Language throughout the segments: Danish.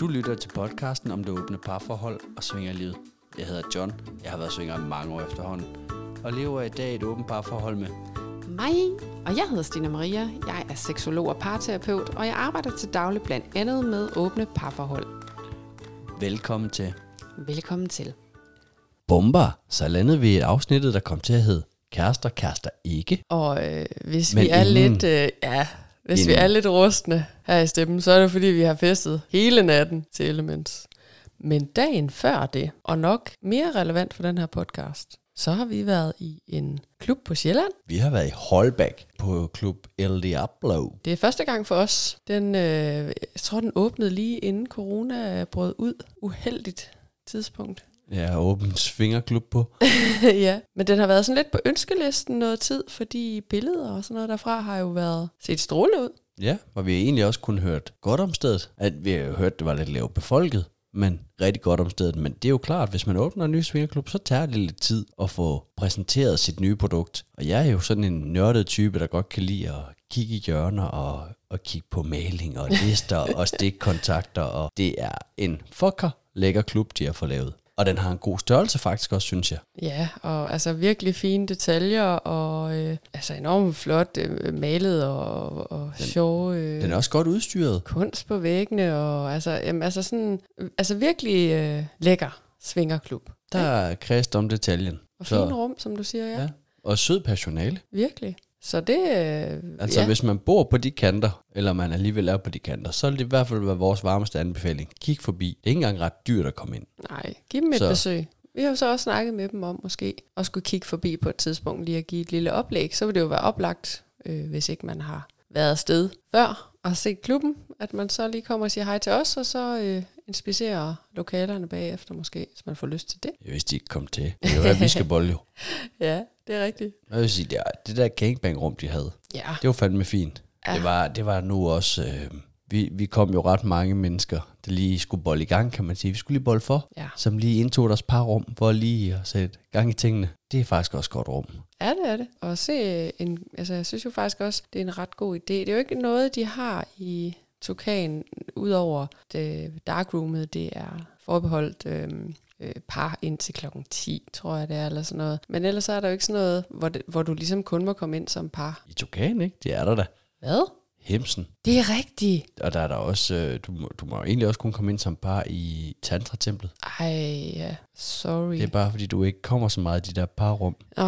Du lytter til podcasten om det åbne parforhold og svingerlivet. Jeg hedder John. Jeg har været svinger i mange år efterhånden. Og lever i dag et åbent parforhold med. Mig, og jeg hedder Stina Maria. Jeg er seksolog og parterapeut, og jeg arbejder til daglig blandt andet med åbne parforhold. Velkommen til Velkommen til. Bomber. Så landede vi i et afsnittet, der kom til at hedde Kærester, kærester ikke. Og øh, hvis Men vi er inden- lidt, øh, ja, hvis vi Inden- er lidt rustne her i stemmen, så er det fordi, vi har festet hele natten til Elements. Men dagen før det, og nok mere relevant for den her podcast, så har vi været i en klub på Sjælland. Vi har været i Holbæk på klub El Diablo. Det er første gang for os. Den, øh, jeg tror, den åbnede lige inden corona brød ud. Uheldigt tidspunkt. Har åben svingerklub på. ja, men den har været sådan lidt på ønskelisten noget tid, fordi billeder og sådan noget derfra har jo været set strålende ud. Ja, og vi har egentlig også kun hørt godt om stedet. At vi har jo hørt, at det var lidt lavt befolket, men rigtig godt om stedet. Men det er jo klart, at hvis man åbner en ny svingerklub, så tager det lidt tid at få præsenteret sit nye produkt. Og jeg er jo sådan en nørdet type, der godt kan lide at kigge i hjørner og, og kigge på maling og lister og stikkontakter. Og det er en fucker lækker klub, de har fået lavet. Og den har en god størrelse faktisk også, synes jeg. Ja, og altså virkelig fine detaljer, og øh, altså enormt flot øh, malet og, og sjove øh, Den er også godt udstyret. kunst på væggene, og altså, jamen, altså, sådan, altså virkelig øh, lækker svingerklub. Der er kredst om detaljen. Og Så- fin rum, som du siger. Ja. ja. Og sød personale. Virkelig. Så det, øh, Altså, ja. hvis man bor på de kanter, eller man alligevel er på de kanter, så vil det i hvert fald være vores varmeste anbefaling. Kig forbi. Det er ikke engang ret dyrt at komme ind. Nej, giv dem et så. besøg. Vi har jo så også snakket med dem om måske at skulle kigge forbi på et tidspunkt lige at give et lille oplæg. Så vil det jo være oplagt, øh, hvis ikke man har været afsted før og set klubben, at man så lige kommer og siger hej til os, og så øh, inspicerer lokalerne bagefter måske, hvis man får lyst til det. Jeg vidste, de ikke kom til. Det være, vi skal bolle jo. Ja, det er rigtigt. Jeg vil sige, det, er- det der gangbang-rum, de havde, Ja, det var fandme fint. Ja. Det, var, det var nu også... Øh, vi, vi kom jo ret mange mennesker, der lige skulle bolle i gang, kan man sige. Vi skulle lige bolle for, ja. som lige indtog deres parrum, for lige at sætte gang i tingene. Det er faktisk også godt rum. Ja, det er det. Og se en, altså jeg synes jo faktisk også, det er en ret god idé. Det er jo ikke noget, de har i Tukan, udover det darkroomet, det er forbeholdt øhm, øh, par indtil klokken 10, tror jeg det er, eller sådan noget. Men ellers er der jo ikke sådan noget, hvor, det, hvor du ligesom kun må komme ind som par. I Tukan, ikke? Det er der da. Hvad? Hemsen. Det er rigtigt. Og der er der også, øh, du, må, du må egentlig også kun komme ind som par i Tantra-templet. Ej, ja. Sorry. Det er bare fordi, du ikke kommer så meget i de der parrum. Ej.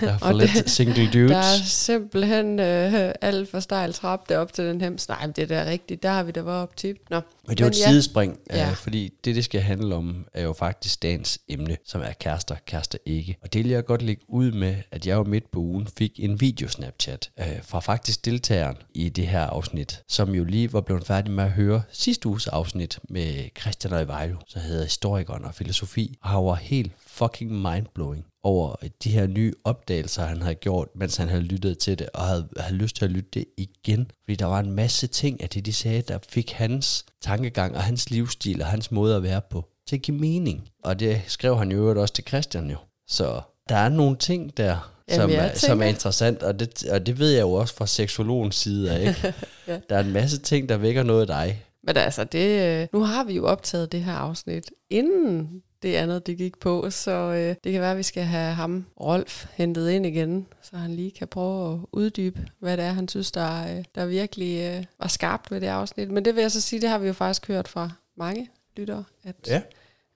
Der er for lidt det- single dudes. Der er simpelthen øh, alt for stejl trap derop til den hems. Nej, men det er da rigtigt. Der har vi da været op til. Nå. Men det er jo et ja. sidespring, Ja. øh, fordi det, det skal handle om, er jo faktisk dagens emne, som er kærester, kærester ikke. Og det vil jeg godt lægge ud med, at jeg jo midt på ugen fik en videosnapchat øh, fra faktisk deltageren i det her afsnit, som jo lige var blevet færdig med at høre sidste uges afsnit med Christian Øjvejlo, så hedder Historikeren og Filosofi, og han var helt fucking mindblowing over de her nye opdagelser, han havde gjort, mens han havde lyttet til det, og havde, havde lyst til at lytte det igen. Fordi der var en masse ting af det, de sagde, der fik hans tankegang og hans livsstil og hans måde at være på til at give mening. Og det skrev han jo også til Christian jo. Så der er nogle ting der, Jamen, som, er, som er interessant, og det, og det ved jeg jo også fra seksologens side af, ikke? Ja. Der er en masse ting, der vækker noget af dig. Men altså, det, øh, nu har vi jo optaget det her afsnit, inden det andet, det gik på, så øh, det kan være, at vi skal have ham, Rolf, hentet ind igen, så han lige kan prøve at uddybe, hvad det er, han synes, der, øh, der virkelig øh, var skarpt ved det afsnit. Men det vil jeg så sige, det har vi jo faktisk hørt fra mange lyttere, at,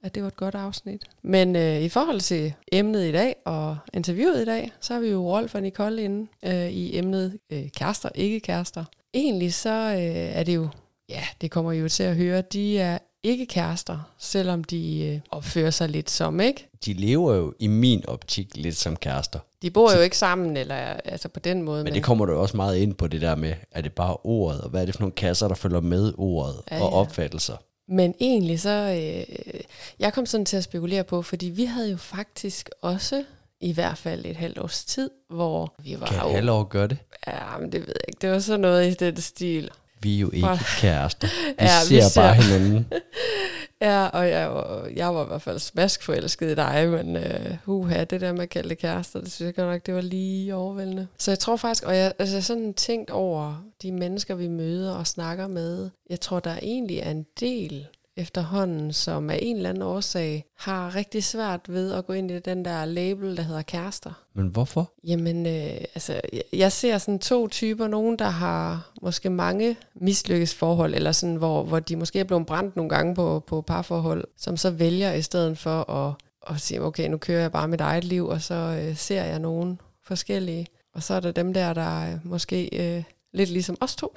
at det var et godt afsnit. Men øh, i forhold til emnet i dag og interviewet i dag, så har vi jo Rolf og Nicole inde øh, i emnet øh, kærester, ikke kærester. Egentlig så øh, er det jo, ja, det kommer I jo til at høre, de er ikke kærester, selvom de øh, opfører sig lidt som, ikke? De lever jo i min optik lidt som kærester. De bor jo ikke sammen, eller altså på den måde. Men det kommer du jo også meget ind på det der med, er det bare ordet, og hvad er det for nogle kasser, der følger med ordet Ja, ja, og ja. opfattelser? Men egentlig så, øh, jeg kom sådan til at spekulere på, fordi vi havde jo faktisk også i hvert fald et halvt års tid, hvor vi var Kan et halvår gøre det? ja, men det ved jeg ikke, det var sådan noget i den stil. Vi er jo ikke For- kærester. Vi Ja, vi ser ser- bare hinanden. Ja, og jeg var, jeg var i hvert fald smaskforelsket i dig, men uh, huha, det der med at kalde det kærester, det synes jeg godt nok, det var lige overvældende. Så jeg tror faktisk, og jeg altså sådan tænkt over de mennesker, vi møder og snakker med, jeg tror, der egentlig er en del efterhånden, som af en eller anden årsag har rigtig svært ved at gå ind i den der label, der hedder kærester. Men hvorfor? Jamen, øh, altså, jeg ser sådan to typer. Nogen, der har måske mange mislykkes forhold, eller sådan, hvor, hvor de måske er blevet brændt nogle gange på, på parforhold, som så vælger i stedet for at, at sige, okay, nu kører jeg bare mit eget liv, og så øh, ser jeg nogen forskellige. Og så er der dem der, der øh, måske øh, lidt ligesom os to,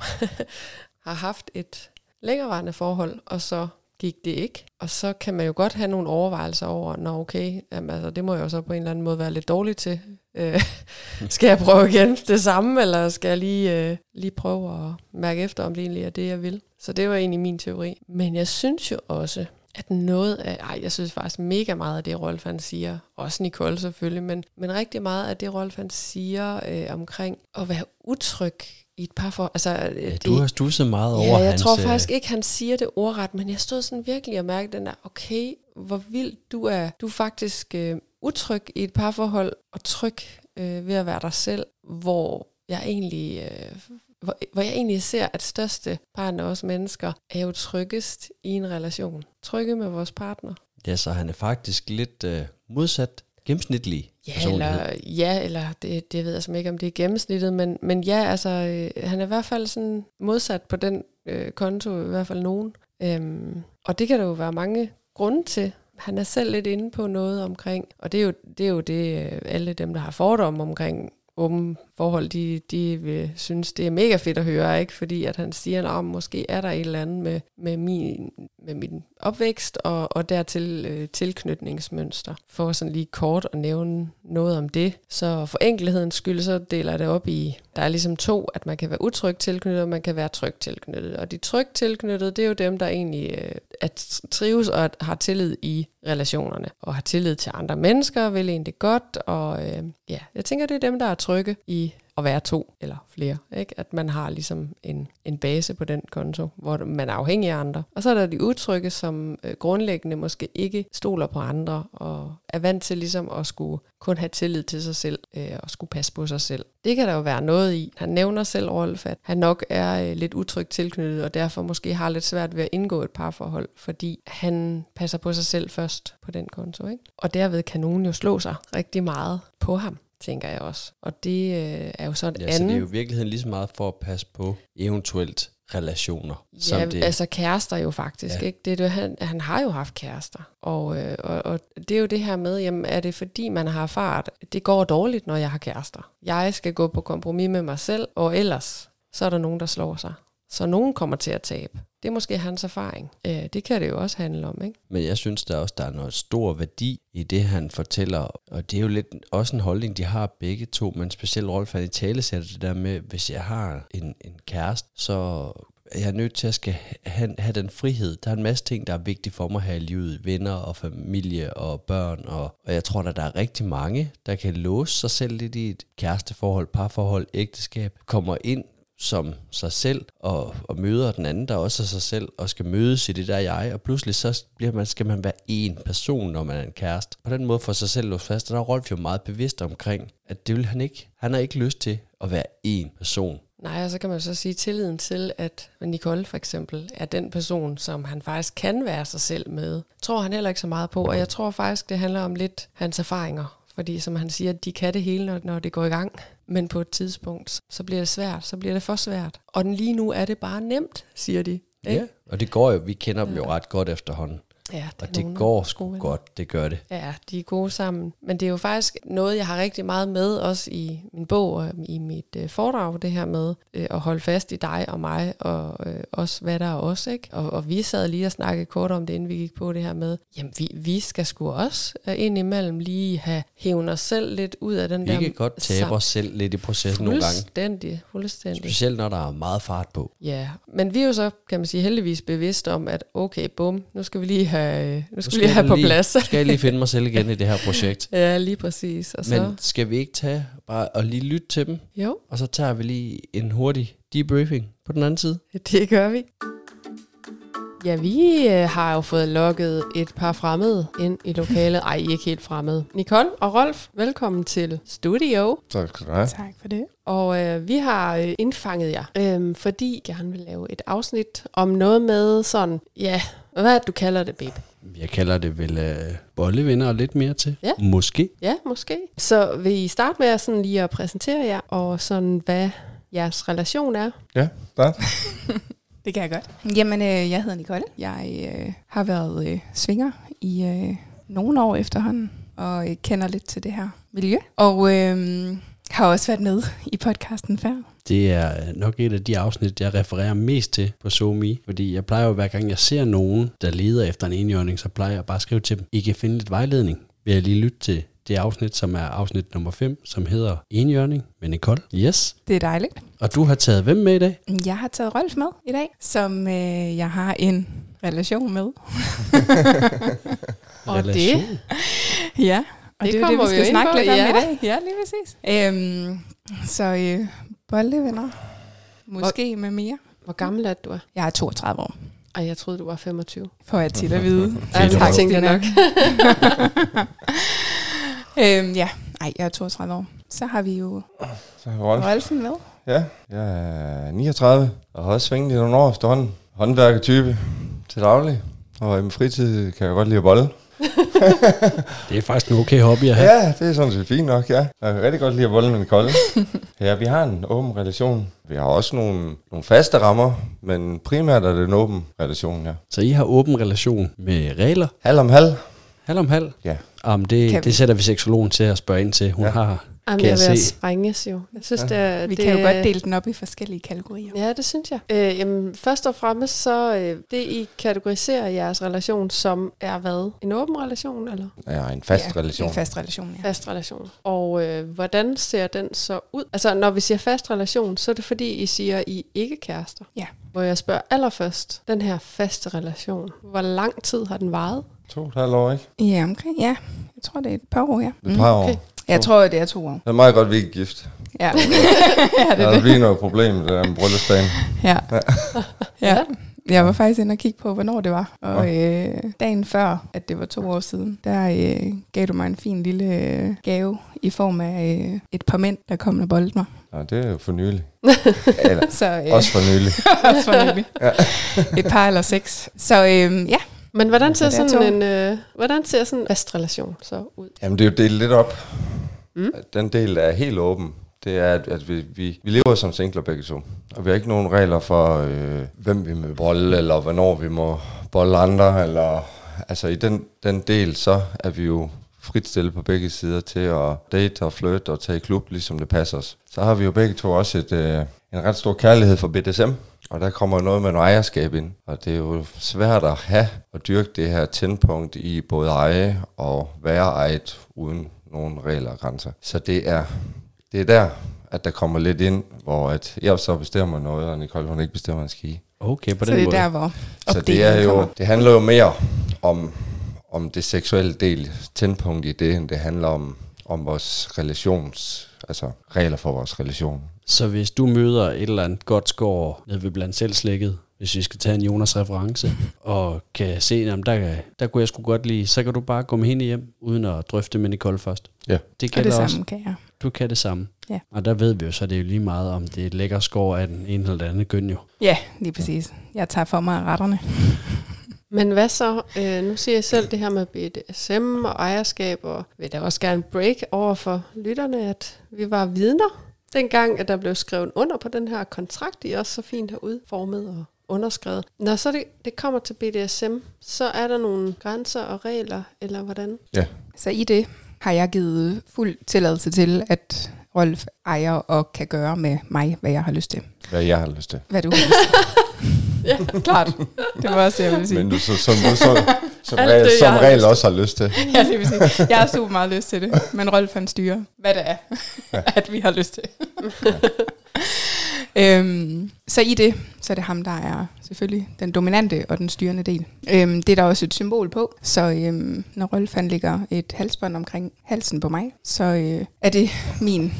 har haft et længerevarende forhold, og så gik det ikke. Og så kan man jo godt have nogle overvejelser over, nå okay, jamen, altså, det må jeg jo så på en eller anden måde være lidt dårlig til. Øh, skal jeg prøve igen det samme, eller skal jeg lige, øh, lige prøve at mærke efter, om det egentlig er det, jeg vil? Så det var egentlig min teori. Men jeg synes jo også, at noget af, ej, jeg synes faktisk mega meget af det, Rolf han siger, også Nicole selvfølgelig, men, men rigtig meget af det, Rolf han siger øh, omkring at være utryg i et par for... Altså, Ja, det, du har stusset meget ja, over jeg hans... tror øh, faktisk ikke, han siger det ordret, men jeg stod sådan virkelig og mærkede den der, okay, hvor vild du er. Du er faktisk øh, utryg i et parforhold, og tryg øh, ved at være dig selv, hvor jeg egentlig... Øh, hvor, hvor jeg egentlig ser, at største part af os mennesker er jo tryggest i en relation. Trygge med vores partner. Ja, så han er faktisk lidt øh, modsat gennemsnitlig Ja, eller, ja, eller det, det ved jeg simpelthen ikke, om det er gennemsnittet, men, men ja, altså, øh, han er i hvert fald sådan modsat på den øh, konto, i hvert fald nogen. Øhm, og det kan der jo være mange grunde til. Han er selv lidt inde på noget omkring, og det er jo det, er jo det øh, alle dem, der har fordomme omkring åbne forhold, de, de vil synes, det er mega fedt at høre, ikke? fordi at han siger, at måske er der et eller andet med, med, min, med min opvækst og, og dertil øh, tilknytningsmønster. For sådan lige kort at nævne noget om det. Så for enkelhedens skyld, så deler jeg det op i, der er ligesom to, at man kan være utrygt tilknyttet, og man kan være trygt tilknyttet. Og de trygt tilknyttede, det er jo dem, der egentlig øh, at trives og har tillid i relationerne, og har tillid til andre mennesker, vil egentlig godt, og øh, ja, jeg tænker, det er dem, der er trygge i at være to eller flere. Ikke? At man har ligesom en, en base på den konto, hvor man er afhængig af andre. Og så er der de udtrykke, som øh, grundlæggende måske ikke stoler på andre, og er vant til ligesom at skulle kun have tillid til sig selv, øh, og skulle passe på sig selv. Det kan der jo være noget i. Han nævner selv, Rolf, at han nok er øh, lidt utrygt tilknyttet, og derfor måske har lidt svært ved at indgå et parforhold, fordi han passer på sig selv først på den konto. Ikke? Og derved kan nogen jo slå sig rigtig meget på ham tænker jeg også. Og det øh, er jo så et Ja, så andet... det er jo i virkeligheden lige så meget for at passe på eventuelt relationer. Ja, som det, altså kærester jo faktisk, Ja. ikke? Det er det, han, han har jo haft kærester. Og, øh, og, og det er jo det her med, jamen er det fordi man har erfaret, det går dårligt, når jeg har kærester. Jeg skal gå på kompromis med mig selv, og ellers så er der nogen, der slår sig. Så nogen kommer til at tabe. Det er måske hans erfaring. Øh, det kan det jo også handle om, ikke? Men jeg synes der også, der er noget stor værdi i det, han fortæller. Og det er jo lidt også en holdning, de har begge to, men specielt Rolf han i tale sætter det der med, hvis jeg har en, en kæreste, så er jeg nødt til at skal have, have den frihed. Der er en masse ting, der er vigtige for mig her i livet. Venner og familie og børn. Og, og jeg tror, at der er rigtig mange, der kan låse sig selv lidt i et kæresteforhold, parforhold, ægteskab. Kommer ind som sig selv og, og møder den anden, der også er sig selv, og skal mødes i det der jeg, og pludselig så bliver man, skal man være en person, når man er en kæreste. På den måde får sig selv låst fast, og der er Rolf jo meget bevidst omkring, at det vil han ikke. Han har ikke lyst til at være en person. Nej, og så kan man så sige tilliden til, at Nicole for eksempel er den person, som han faktisk kan være sig selv med. Tror han heller ikke så meget på, og jeg tror faktisk, det handler om lidt hans erfaringer. Fordi som han siger, de kan det hele, når, når det går i gang. Men på et tidspunkt, så bliver det svært, så bliver det for svært. Og den lige nu er det bare nemt, siger de. Ikke? Og det går jo, vi kender dem jo ret godt efterhånden. Ja, Og er det går sgu venner. godt, det gør det. Ja, de er gode sammen. Men det er jo faktisk noget, jeg har rigtig meget med, også i min bog og i mit øh, foredrag, det her med øh, at holde fast i dig og mig, og øh, også hvad der er os, ikke? Og, og vi sad lige og snakkede kort om det, inden vi gik på det her med, jamen vi, vi skal sgu også øh, indimellem lige have hævet os selv lidt ud af den Vi der... kan godt tabe sam- os selv lidt i processen nogle gange. Fuldstændig, fuldstændig. Specielt når der er meget fart på. Ja, men vi er jo så, kan man sige, heldigvis bevidst om, at okay, bum, nu skal vi lige have, øh, nu skal, vi lige have på lige, plads. Nu skal jeg lige finde mig selv igen i det her projekt. ja, lige præcis. Og så, Men skal vi ikke tage bare og lige lytte til dem, jo, og så tager vi lige en hurtig debriefing på den anden side? det gør vi. Ja, vi øh, har jo fået lukket et par fremmede ind i lokalet. Ej, ikke helt fremmede. Nicole og Rolf, velkommen til studio. Tak skal du have. Tak for det. Og øh, vi har øh, indfanget jer, øh, fordi jeg gerne vil lave et afsnit om noget med sådan, ja, hvad er det, du kalder det, babe? Jeg kalder det vel uh, bollevinder og lidt mere til. Ja. Måske. Ja, måske. Så vil I starte med at sådan lige at præsentere jer, og sådan hvad jeres relation er? Ja, start. Det kan jeg godt. Jamen, øh, jeg hedder Nicole. Jeg øh, har været øh, svinger i øh, nogle år efterhånden, og øh, kender lidt til det her miljø. Og øh, har også været med i podcasten før. Det er nok et af de afsnit, jeg refererer mest til på SoMe, fordi jeg plejer jo hver gang, jeg ser nogen, der leder efter en enhjørning, så plejer jeg bare at skrive til dem, I kan finde lidt vejledning. Vil jeg lige lytte til det afsnit, som er afsnit nummer 5, som hedder Enhjørning med Nicole. Yes. Det er dejligt. Og du har taget hvem med i dag? Jeg har taget Rolf med i dag, som øh, jeg har en relation med. Og det, Relation. ja, og Det det, det er det, kommer vi vi jo skal ind snakke på, lidt om ja. i dag. Ja, lige præcis. Øhm, så øh, bollevenner. Måske med mere. hvor gammel er du? Er? Jeg er 32 år, Ej, jeg troede, du var 25. får jeg til at vide. Ja, det Tak, tænkte jeg nok. øhm, ja, Ej, jeg er 32 år. Så har vi jo Så har Rolf. Rolfen med. Ja, jeg er 39 og har også svinget i nogle år efterhånden. Håndværkertype til daglig. Og i min fritid kan jeg godt lide at bolle. Det er faktisk en okay hobby at have. Ja, det er sådan set fint nok, ja. Jeg kan rigtig godt lide at bolle med Nicole. ja, vi har en åben relation. Vi har også nogle, nogle faste rammer, men primært er det en åben relation, ja. Så I har åben relation med regler, Halv om halv. Halv om halv. Ja. Um, Kan vi- det, det sætter vi seksologen til at spørge ind til. Hun Ja. har, Jamen, kan jeg jeg vil se. sprænges jo. Jeg synes, Ja. det, er, Vi det, kan jo godt dele den op i forskellige kategorier. Ja, det synes jeg. Øh, jamen, først og fremmest så, øh, det I kategoriserer jeres relation som er hvad? En åben relation, eller Ja, en fast ja, relation. En fast relation, ja. fast relation? Og øh, hvordan ser den så ud? Altså, når vi siger fast relation, så er det fordi, I siger, I ikke kærester. Ja. Hvor jeg spørger allerførst, den her faste relation, hvor lang tid har den varet? To og et halvt år, ikke? Ja, omkring, ja. Jeg tror, det er et par år, ja. Et par år. okay. Jeg tror, det er to år. Det er meget godt, vi ikke er gift. Ja, ja det Der er det. blive noget problem med det der med bryllupsdagen. Ja. ja. Jeg var faktisk inde og kigge på, hvornår det var. Og øh, dagen før, at det var to år siden, der øh, gav du mig en fin lille øh, gave i form af øh, et par mænd, der kom og boldede mig. Ja, det er jo for nylig. Eller, Så, øh, også for nylig. også for nylig. Et par eller seks. Så øh, ja, Men hvordan ser, Så sådan to. en, øh, hvordan ser sådan en fast relation så ud? Jamen, det er jo delt lidt op. Mm. Den del, er helt åben, det er, at, at vi, vi, vi lever som singler begge to. Og vi har ikke nogen regler for, øh, hvem vi må bolle, eller hvornår vi må bolle andre. Eller, altså i den, den del, så er vi jo frit stillet på begge sider til at date og flirt og tage i klub, ligesom det passer os. Så har vi jo begge to også et, øh, en ret stor kærlighed for BDSM. Og der kommer noget med noget ejerskab ind. Og det er jo svært at have og dyrke det her tændpunkt i både eje og være ejet uden nogen regler og grænser. Så det er, det er der, at der kommer lidt ind, hvor at jeg så bestemmer noget, og Nicole hun ikke bestemmer en ski. okay på så den det er måde. der, hvor Så det, er jo, kommer. det handler jo mere om, om det seksuelle del, tændpunkt i det, end det handler om, om vores relations, altså regler for vores relation. Så hvis du møder et eller andet godt skår nede ved blandt selv slækket, hvis vi skal tage en Jonas reference, og kan se, at der, der kunne jeg sgu godt lide, så kan du bare gå med hende hjem, uden at drøfte med Nicole først. Ja. Det Og det også. samme kan jeg. Du kan det samme. Ja. Og der ved vi jo så, det er jo lige meget, om det er et lækker skår af den ene eller den anden køn jo. Ja, lige præcis. Jeg tager for mig af retterne. Men hvad så? Øh, nu siger jeg selv det her med BDSM og ejerskab, og vil da også gerne break over for lytterne, at vi var vidner dengang, at der blev skrevet under på den her kontrakt, I også så fint har udformet og underskrevet. Når så det, det kommer til BDSM, så er der nogle grænser og regler, eller hvordan? Så i det har jeg givet fuld tilladelse til, at Rolf ejer og kan gøre med mig, hvad jeg har lyst til. Hvad jeg har lyst til. Hvad du har lyst til. ja, klart. Det var også det, jeg ville sige. Men du, så, som du så, som, regel, det, som regel også har lyst til. Ja, det vil sige. Jeg har super meget lyst til det, men Rolf han styrer, hvad det er, at vi har lyst til. øhm, så i det, så er det ham, der er selvfølgelig den dominante og den styrende del. Øhm, det er der også et symbol på, så øhm, når Rolf han lægger et halsbånd omkring halsen på mig, så øh, er det min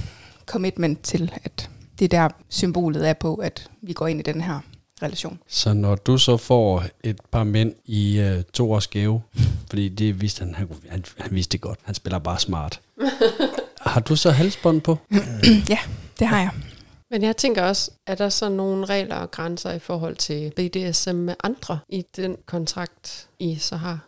commitment til, at det er der symbolet er på, at vi går ind i den her relation. Så når du så får et par mænd i øh, to års gave, fordi det vidste han, han, kunne- han, han vidste det godt, han spiller bare smart. Har du så halsbånd på? ja, det har jeg. Men jeg tænker også, er der så nogle regler og grænser i forhold til BDSM med andre i den kontrakt, I så har?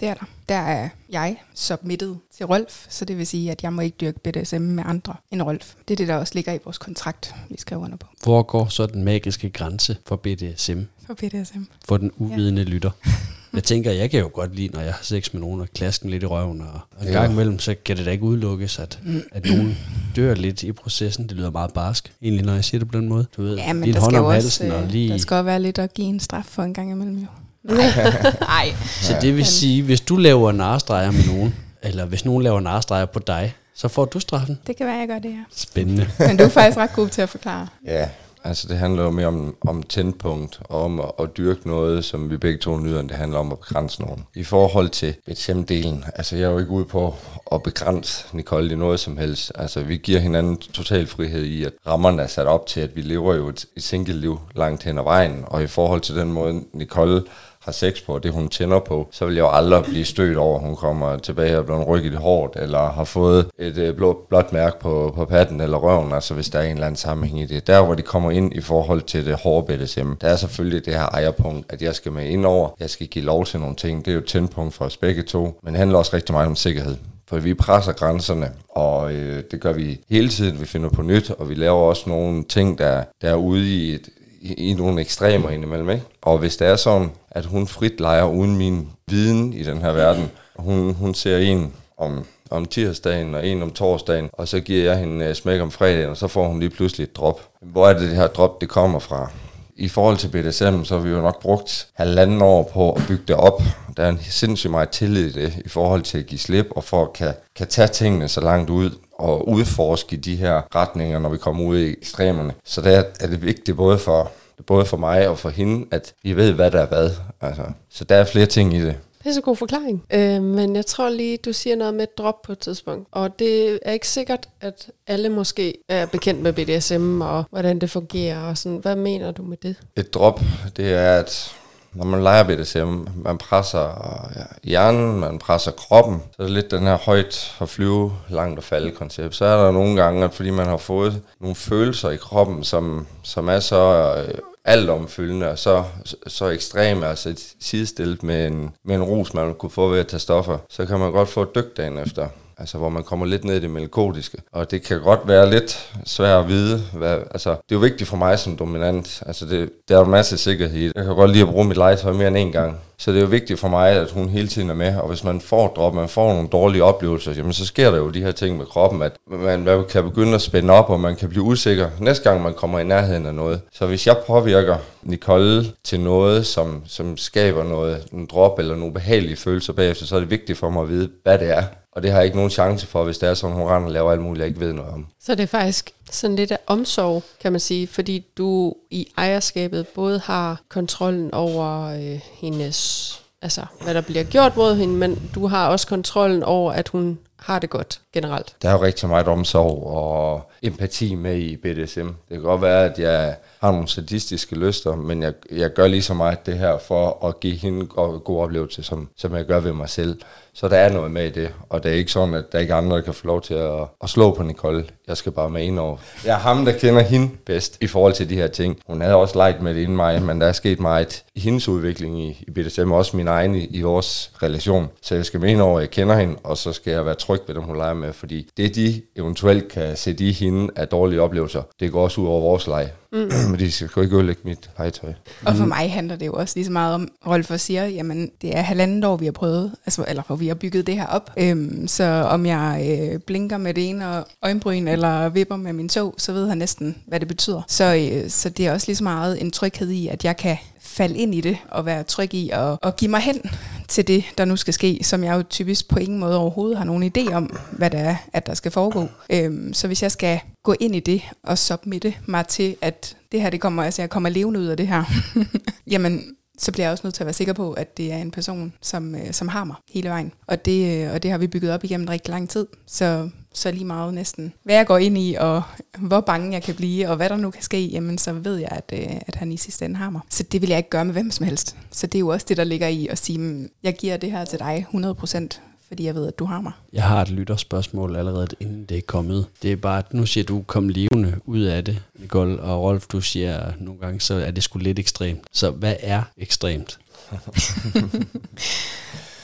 Det er der. Der er jeg submitted til Rolf, så det vil sige, at jeg må ikke dyrke BDSM med andre end Rolf. Det er det, der også ligger i vores kontrakt, vi skriver under på. Hvor går så den magiske grænse for BDSM For BDSM. for den uvidende ja. lytter? Jeg tænker, jeg kan jo godt lide, når jeg har sex med nogen og klasken lidt i røven, og en gang imellem, så kan det da ikke udelukkes, at, at nogen dør lidt i processen. Det lyder meget barsk, egentlig, når jeg siger det på den måde. Du ved, Ja, men din der hånd skal om jo halsen også, og øh, lige... der skal også være lidt at give en straf for en gang imellem jo. Nej. Så det vil sige, hvis du laver narstreger med nogen, eller hvis nogen laver narstreger på dig, så får du straffen. Det kan være, jeg gør det, ja. Spændende. Men du er faktisk ret god til at forklare. Ja, altså det handler jo mere om, om tændpunkt, og om at, at dyrke noget, som vi begge to nyder, end det handler om at begrænse nogen. I forhold til BDSM-delen, altså jeg er jo ikke ude på at begrænse Nicole i noget som helst. Altså vi giver hinanden total frihed i, at rammerne er sat op til, at vi lever jo et, et single-liv langt hen ad vejen, og i forhold til den måde, Nicole har sex på, og det hun tænder på, så vil jeg jo aldrig blive stødt over, at hun kommer tilbage og bliver rykket hårdt, eller har fået et øh, blå, blåt mærke på, på patten eller røven, altså hvis der er en eller anden sammenhæng i det. Der, hvor det kommer ind i forhold til det hårde BDSM, der er selvfølgelig det her ejerpunkt, at jeg skal med ind over, jeg skal give lov til nogle ting. Det er jo et tændpunkt for os begge to, men det handler også rigtig meget om sikkerhed. For vi presser grænserne, og øh, det gør vi hele tiden. Vi finder på nyt, og vi laver også nogle ting, der, der er ude i et, i, i nogle ekstremer indimellem. Ikke? Og hvis det er sådan, at hun frit leger uden min viden i den her verden, hun, hun ser en om, om tirsdagen og en om torsdagen, og så giver jeg hende øh, smæk om fredagen, og så får hun lige pludselig et drop. Hvor er det det her drop, det kommer fra? I forhold til BDSM, så har vi jo nok brugt halvanden år på at bygge det op. Der er en sindssygt meget tillid i det, i forhold til at give slip, og for at kan, kan tage tingene så langt ud, og udforske de her retninger, når vi kommer ud i ekstremerne. Så der er det vigtigt både for, både for mig og for hende, at vi ved, hvad der er hvad. Altså, så der er flere ting i det. Pisse god forklaring. Øh, men jeg tror lige, du siger noget med et drop på et tidspunkt. Og det er ikke sikkert, at alle måske er bekendt med BDSM og hvordan det fungerer. Og sådan. Hvad mener du med det? Et drop, det er, at når man leger BDSM, man presser ja, hjernen, man presser kroppen, så er det lidt den her højt at flyve, langt at falde koncept. Så er der nogle gange, at fordi man har fået nogle følelser i kroppen, som, som er så øh, altomfyldende og så, så ekstreme, altså sidestillet med en, med en rus, man kunne få ved at tage stoffer, så kan man godt få et dyk dagen efter. Altså, hvor man kommer lidt ned i det melankoliske. Og det kan godt være lidt svært at vide. Hvad, altså, det er jo vigtigt for mig som dominant. Altså, det, der er jo masser af sikkerhed i det. Jeg kan godt lide at bruge mit legetøj mere end en gang. Så det er jo vigtigt for mig, at hun hele tiden er med. Og hvis man får drop, man får nogle dårlige oplevelser, jamen så sker der jo de her ting med kroppen, at man kan begynde at spænde op, og man kan blive usikker næste gang, man kommer i nærheden af noget. Så hvis jeg påvirker Nicole til noget, som, som skaber noget, en drop eller nogle behagelige følelser bagefter, så er det vigtigt for mig at vide, hvad det er. Og det har jeg ikke nogen chance for, hvis det er sådan, hun render og laver alt muligt, jeg ikke ved noget om. Så det er faktisk sådan lidt af omsorg, kan man sige, fordi du i ejerskabet både har kontrollen over øh, hendes, altså hvad der bliver gjort mod hende, men du har også kontrollen over, at hun har det godt generelt. Der er jo rigtig meget omsorg og empati med i BDSM. Det kan godt være, at jeg har nogle sadistiske lyster, men jeg, jeg gør lige så meget det her for at give hende en god oplevelse, som, som jeg gør ved mig selv. Så der er noget med i det, og det er ikke sådan, at der ikke er andre, der kan få lov til at, at slå på Nicole. Jeg skal bare med ind over. Jeg er ham, der kender hende bedst i forhold til de her ting. Hun havde også leget med det inden mig, men der er sket meget i hendes udvikling i, i BDSM, og også min egen i, i vores relation. Så jeg skal med ind over, at jeg kender hende, og så skal jeg være tryg ved dem, hun leger med, fordi det, de eventuelt kan sætte i hende af dårlige oplevelser, det går også ud over vores leg. Mm. Men de skal ikke ødelægge mit legetøj. Og for mig handler det jo også lige så meget om, Rolf siger, jamen det er halvandet år, vi har prøvet, altså, eller hvor vi har bygget det her op. Øhm, så om jeg øh, blinker med det ene øjenbryn, eller vipper med min tog, så ved han næsten, hvad det betyder. Så, øh, så det er også lige så meget en tryghed i, at jeg kan falde ind i det, og være tryg i at, og give mig hen til det, der nu skal ske, som jeg jo typisk på ingen måde overhovedet har nogen idé om, hvad det er, at der skal foregå. Øhm, så hvis jeg skal gå ind i det og submitte mig til, at det her, det kommer, altså jeg kommer levende ud af det her, jamen så bliver jeg også nødt til at være sikker på, at det er en person, som, øh, som har mig hele vejen. Og det, øh, og det har vi bygget op igennem rigtig lang tid. Så, så lige meget næsten, hvad jeg går ind i, og hvor bange jeg kan blive, og hvad der nu kan ske, jamen så ved jeg, at, øh, at han i sidste ende har mig. Så det vil jeg ikke gøre med hvem som helst. Så det er jo også det, der ligger i at sige, mm, jeg giver det her til dig 100%, fordi jeg ved, at du har mig. Jeg har et lytterspørgsmål allerede inden det er kommet. Det er bare, at nu siger du, kom levende ud af det, Nicole, og Rolf, du siger nogle gange, så er det sgu lidt ekstremt. Så hvad er ekstremt?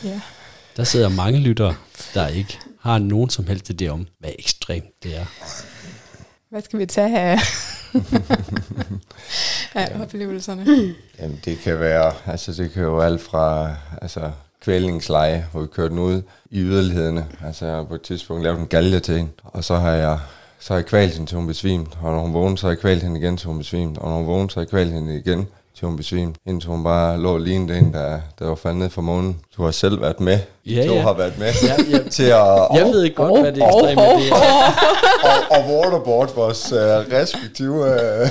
Ja. Der sidder mange lyttere, der ikke har nogen som helst idé om, hvad ekstremt det er. Hvad skal vi tage af, af oplevelserne? Jamen, det kan være, altså det kan jo alt fra, altså kvælningsleje, hvor vi kørte den ud i yderlighederne. Altså jeg har på et tidspunkt lavet en galge til hende, og så har jeg så har jeg kvalt hende til hun besvimt, og når hun vågnede, så har jeg kvalt hende igen til hun besvimt, og når hun vågnede, så har jeg kvalt hende igen til hun besvimt, indtil hun bare lå og lignede en, der, der var faldet ned fra månen. Du har selv været med. Ja, du ja. har været med Ja, ja. til at Jeg ved ikke godt, hvad det ekstreme det er. og, og waterboard vores uh, respektive uh,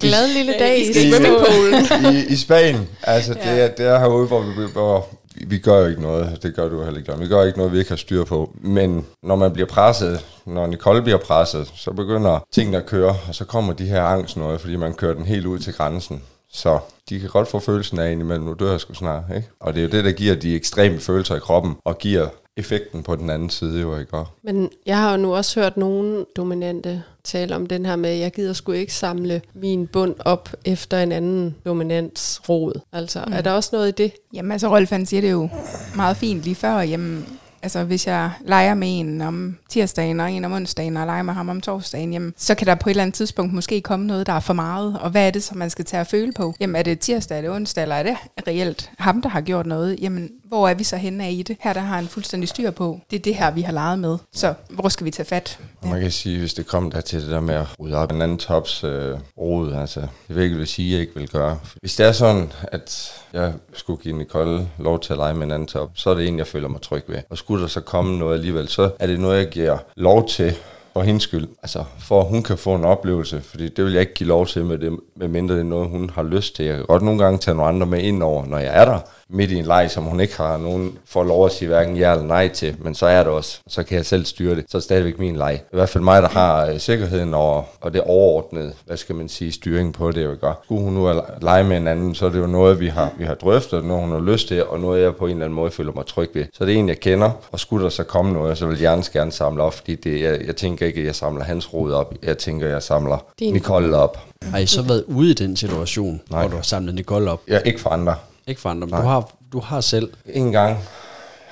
Glad lille dag i i, i, i Spanien. Altså, det, er, det er herude, hvor vi, hvor vi gør jo ikke noget. Det gør du heller ikke. Vi gør ikke noget, vi ikke har styr på. Men når man bliver presset, når Nicole bliver presset, så begynder tingene at køre, og så kommer de her angst noget, fordi man kører den helt ud til grænsen. Så de kan godt få følelsen af at nu dør jeg sgu snart, ikke? Og det er jo det, der giver de ekstreme følelser i kroppen, og giver effekten på den anden side, jo ikke? Men jeg har jo nu også hørt nogle dominante tale om den her med, at jeg gider sgu ikke samle min bund op efter en anden dominants rod. Altså, mm. er der også noget i det? Jamen altså, Rolf han siger det jo meget fint lige før. Jamen, altså hvis jeg leger med en om tirsdagen og en om onsdagen og leger med ham om torsdagen, jamen, så kan der på et eller andet tidspunkt måske komme noget, der er for meget. Og hvad er det, som man skal tage at føle på? Jamen er det tirsdag, er det onsdag, eller er det reelt ham, der har gjort noget? Jamen hvor er vi så henne af i det? Her der har han fuldstændig styr på. Det er det her, vi har leget med. Så hvor skal vi tage fat? Ja. man kan sige, hvis det kom der til det der med at rydde op en anden tops øh, rod, altså, det vil jeg ikke vil sige, at jeg ikke vil gøre. Hvis det er sådan, at jeg skulle give Nicole lov til at lege med en anden top, så er det en, jeg føler mig tryg ved. Og skulle der så komme noget alligevel, så er det noget, jeg giver lov til for hendes skyld. Altså, for at hun kan få en oplevelse, fordi det vil jeg ikke give lov til, med, det, med mindre det er noget, hun har lyst til. Jeg kan godt nogle gange tage nogle andre med ind over, når jeg er der, midt i en leg, som hun ikke har nogen for lov at sige hverken ja eller nej til, men så er det også. Så kan jeg selv styre det. Så er det stadigvæk min leg. I hvert fald mig, der har øh, sikkerheden over, og det overordnede, hvad skal man sige, styring på det, jeg gør. Skulle hun nu at lege med en anden, så er det jo noget, vi har, vi har drøftet, noget hun har lyst til, og noget, jeg på en eller anden måde føler mig tryg ved. Så det er en, jeg kender, og skulle der så komme noget, så vil jeg gerne samle op, fordi det, jeg, jeg tænker ikke, at jeg samler hans rod op. Jeg tænker, at jeg samler Din. Nicole op. Har I så været ude i den situation, Nej. hvor du har samlet Nicole op? Jeg ikke for andre. Ikke for andre, men du har, du har selv. En gang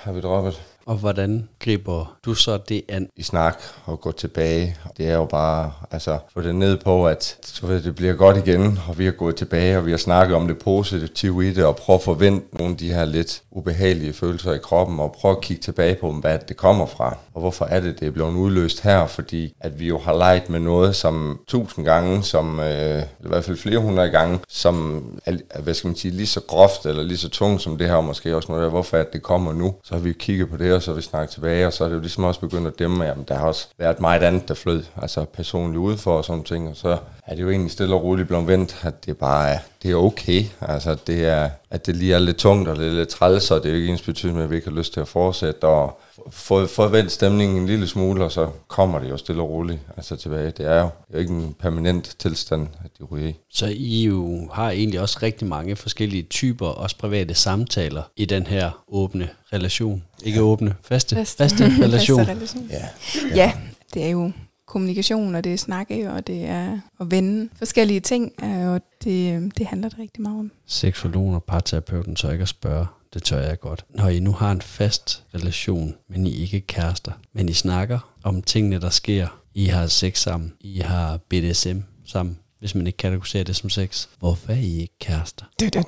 har vi droppet og hvordan griber du så det an? i snak og gå tilbage. Det er jo bare, altså, få det ned på, at så ved, det bliver godt igen, og vi har gået tilbage, og vi har snakket om det positive i det, og prøve at forvente nogle af de her lidt ubehagelige følelser i kroppen, og prøve at kigge tilbage på, hvad det kommer fra, og hvorfor er det, det er blevet udløst her, fordi at vi jo har leget med noget som tusind gange, som, øh, eller i hvert fald flere hundrede gange, som er, hvad skal man sige, lige så groft, eller lige så tungt som det her, og måske også noget der, hvorfor at det kommer nu. Så har vi kigget på det, og så vi snakket tilbage, og så er det jo ligesom også begyndt at dæmme, at der har også været meget andet, der flød, altså personligt udfor og sådan ting, og så er det jo egentlig stille og roligt blevet vendt, at det bare er, det er okay, altså det er, at det lige er lidt tungt, og det er lidt træls, og det er jo ikke ens betydning, at vi ikke har lyst til at fortsætte, og få vendt stemningen en lille smule, og så kommer det jo stille og roligt altså tilbage. Det er jo, det er jo ikke en permanent tilstand, at de ryger i. Så I jo har egentlig også rigtig mange forskellige typer, også private samtaler i den her åbne relation. Ikke åbne, faste, Faste. faste relation. Faste relation. Ja. Ja, det er jo kommunikation, og det er snakke, og det er at vende forskellige ting, øh, og det, det handler det rigtig meget om. Seksologen og parterapeuten tør ikke at spørge. Det tør jeg godt. Når I nu har en fast relation, men I ikke er kærester, men I snakker om tingene, der sker. I har sex sammen. I har BDSM sammen. Hvis man ikke kategoriserer det som sex. Hvorfor er I ikke kærester? Du, du,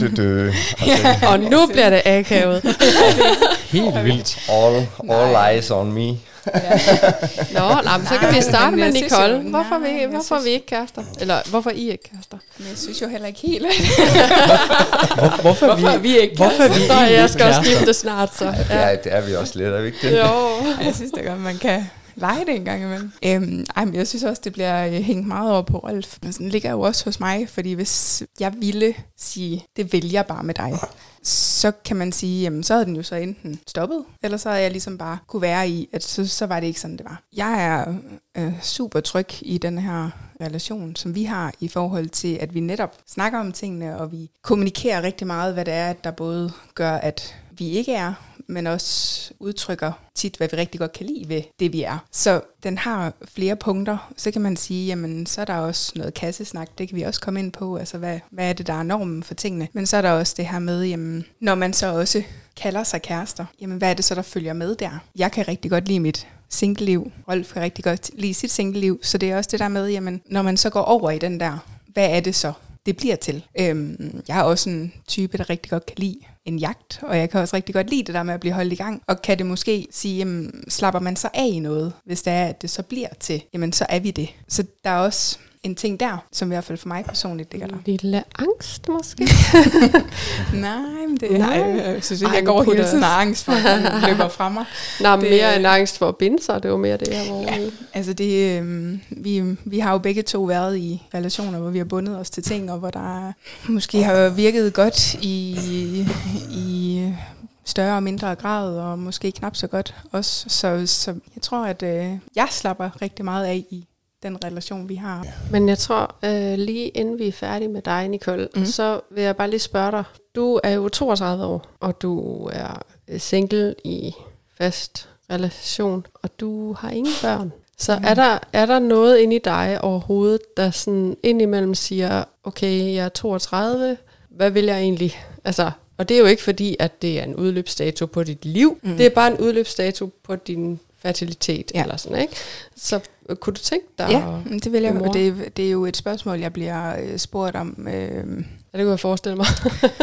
du, du. Og nu bliver det akavet. Helt vildt. All, all eyes on me. Nå, nej, men så kan Nej, vi starte med Nicole. jo- Hvorfor, nej, vi, hvorfor synes- vi ikke kærester? Eller hvorfor I ikke kærester? Men jeg synes jo heller ikke helt, Hvor, hvorfor, Hvorfor er vi ikke hvorfor vi egentlig jeg ikke skal også skifte snart, så. Ja, det er vi også lidt, er vi ikke det? Jo. jeg synes da godt, man kan lege det en gang imellem. Øhm, ej, men jeg synes også, det bliver øh, hængt meget over på Rolf. Men sådan ligger jo også hos mig, fordi hvis jeg ville sige, det vælger jeg bare med dig, så kan man sige, jamen så havde den jo så enten stoppet, eller så havde jeg ligesom bare kunne være i, at så, så var det ikke sådan, det var. Jeg er øh, super tryg i den her relation, som vi har i forhold til, at vi netop snakker om tingene, og vi kommunikerer rigtig meget, hvad det er, der både gør, at vi ikke er, men også udtrykker tit, hvad vi rigtig godt kan lide ved det, vi er. Så den har flere punkter. Så kan man sige, jamen så er der også noget kassesnak, det kan vi også komme ind på. Altså hvad, hvad er det, der er normen for tingene? Men så er der også det her med, jamen når man så også kalder sig kærester, jamen hvad er det så, der følger med der? Jeg kan rigtig godt lide mit single-liv. Rolf kan rigtig godt lide sit single-liv. Så det er også det der med, jamen når man så går over i den der, hvad er det så, det bliver til. Øhm, jeg er også en type, der rigtig godt kan lide en jagt, og jeg kan også rigtig godt lide det der med at blive holdt i gang. Og kan det måske sige, jamen, slapper man så af i noget, hvis det er, at det så bliver til, jamen så er vi det. Så der er også en ting der, som i hvert fald for mig personligt ligger der. En lille angst måske? Nej, men det Nej. jeg synes ikke, jeg går hele tiden af angst for, at den løber fra mig. Nå, det, mere end angst for at binde sig, det var mere det her. Hvor ja, altså det, øh, vi, vi har jo begge to været i relationer, hvor vi har bundet os til ting, og hvor der måske har virket godt i, i større og mindre grad, og måske knap så godt også. Så, så jeg tror, at øh, jeg slapper rigtig meget af i den relation, vi har. Men jeg tror, øh, lige inden vi er færdige med dig, Nicole, mm. så vil jeg bare lige spørge dig. Du er jo 32 år, og du er single i fast relation, og du har ingen børn. Så mm. er, der, er der noget inde i dig overhovedet, der sådan indimellem siger, okay, jeg er 32, hvad vil jeg egentlig? Altså, og det er jo ikke fordi, at det er en udløbsdato på dit liv. Mm. Det er bare en udløbsdato på din fertilitet ja. eller sådan, ikke? Så øh, kunne du tænke dig Ja, det vil jeg. Og det, det er jo et spørgsmål, jeg bliver øh, spurgt om. Øh, ja, det kunne jeg forestille mig.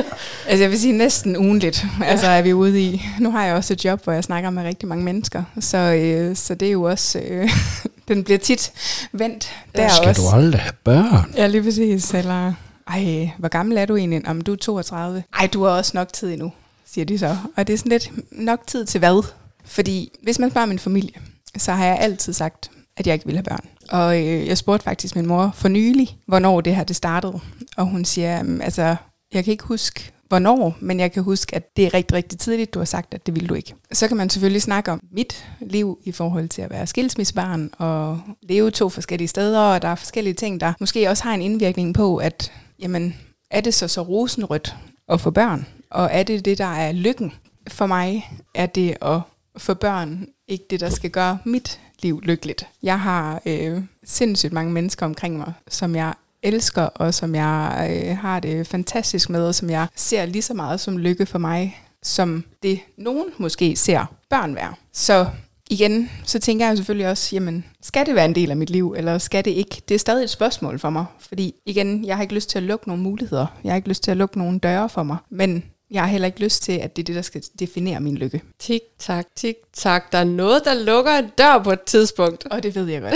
altså jeg vil sige næsten ugenligt, ja. altså er vi ude i. Nu har jeg også et job, hvor jeg snakker med rigtig mange mennesker, så, øh, så det er jo også, øh, den bliver tit vendt der Skal også. du aldrig have børn? Ja, lige præcis. Eller, ej, hvor gammel er du egentlig? Om du er 32. Ej, du har også nok tid endnu, siger de så. Og det er sådan lidt nok tid til hvad? Fordi hvis man spørger min familie, så har jeg altid sagt, at jeg ikke vil have børn. Og øh, jeg spurgte faktisk min mor for nylig, hvornår det her det startede. Og hun siger, altså, jeg kan ikke huske, hvornår, men jeg kan huske, at det er rigtig, rigtig tidligt, du har sagt, at det vil du ikke. Så kan man selvfølgelig snakke om mit liv i forhold til at være skilsmissebarn og leve to forskellige steder, og der er forskellige ting, der måske også har en indvirkning på, at jamen, er det så så rosenrødt at få børn? Og er det det, der er lykken? For mig er det at for børn ikke det, der skal gøre mit liv lykkeligt. Jeg har øh, sindssygt mange mennesker omkring mig, som jeg elsker, og som jeg øh, har det fantastisk med, og som jeg ser lige så meget som lykke for mig, som det nogen måske ser børn være. Så igen, så tænker jeg selvfølgelig også, jamen, skal det være en del af mit liv, eller skal det ikke? Det er stadig et spørgsmål for mig, fordi igen, jeg har ikke lyst til at lukke nogle muligheder. Jeg har ikke lyst til at lukke nogle døre for mig. Men jeg har heller ikke lyst til, at det er det, der skal definere min lykke. Tik, tak, tik, tak. Der er noget, der lukker en dør på et tidspunkt. Og det ved jeg godt.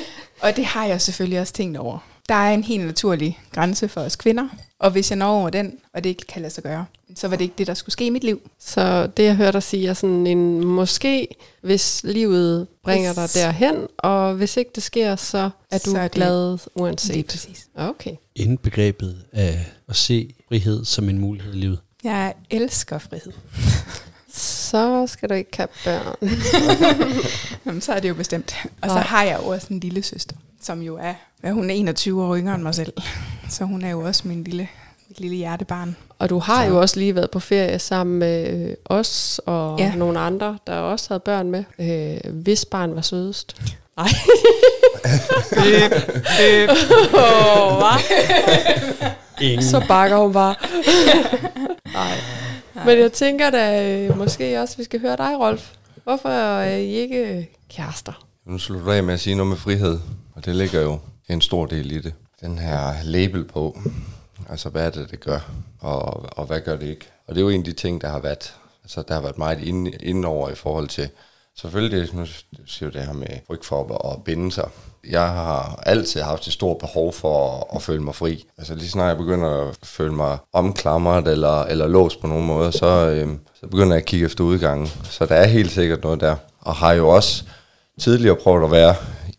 og det har jeg selvfølgelig også tænkt over. Der er en helt naturlig grænse for os kvinder, og hvis jeg når over den, og det ikke kan lade sig gøre, så var det ikke det, der skulle ske i mit liv. Så det, jeg hørte dig sige, er sådan en måske, hvis livet bringer hvis, dig derhen, og hvis ikke det sker, så er du så er glad uanset. Det præcis. Okay. Indbegrebet af at se frihed som en mulighed i livet. Jeg elsker frihed. så skal du ikke have børn. Jamen, så er det jo bestemt. Og så har jeg jo også en lille søster, som jo er, ja, hun er 21 år yngre end mig selv. Så hun er jo også min lille, mit lille hjertebarn. Og du har så. jo også lige været på ferie sammen med øh, os og ja. nogle andre, der også havde børn med. Øh, hvis barn var sødest. Nej. Bip, bip. Oh, Ingen. Så bakker hun bare. Nej. Men jeg tænker da øh, måske også, vi skal høre dig, Rolf. Hvorfor er I ikke kærester? Nu slutter du af med at sige noget med frihed, og det ligger jo en stor del i det. Den her label på, altså hvad er det, det gør, og, og hvad gør det ikke? Og det er jo en af de ting, der har været, altså der har været meget inde, over i forhold til, selvfølgelig, nu siger du det her med frygt for at binde sig, jeg har altid haft et stort behov for at, at føle mig fri. Altså lige snart jeg begynder at føle mig omklamret eller, eller låst på nogen måde, så, øh, så begynder jeg at kigge efter udgangen. Så der er helt sikkert noget der. Og har jo også tidligere prøvet at være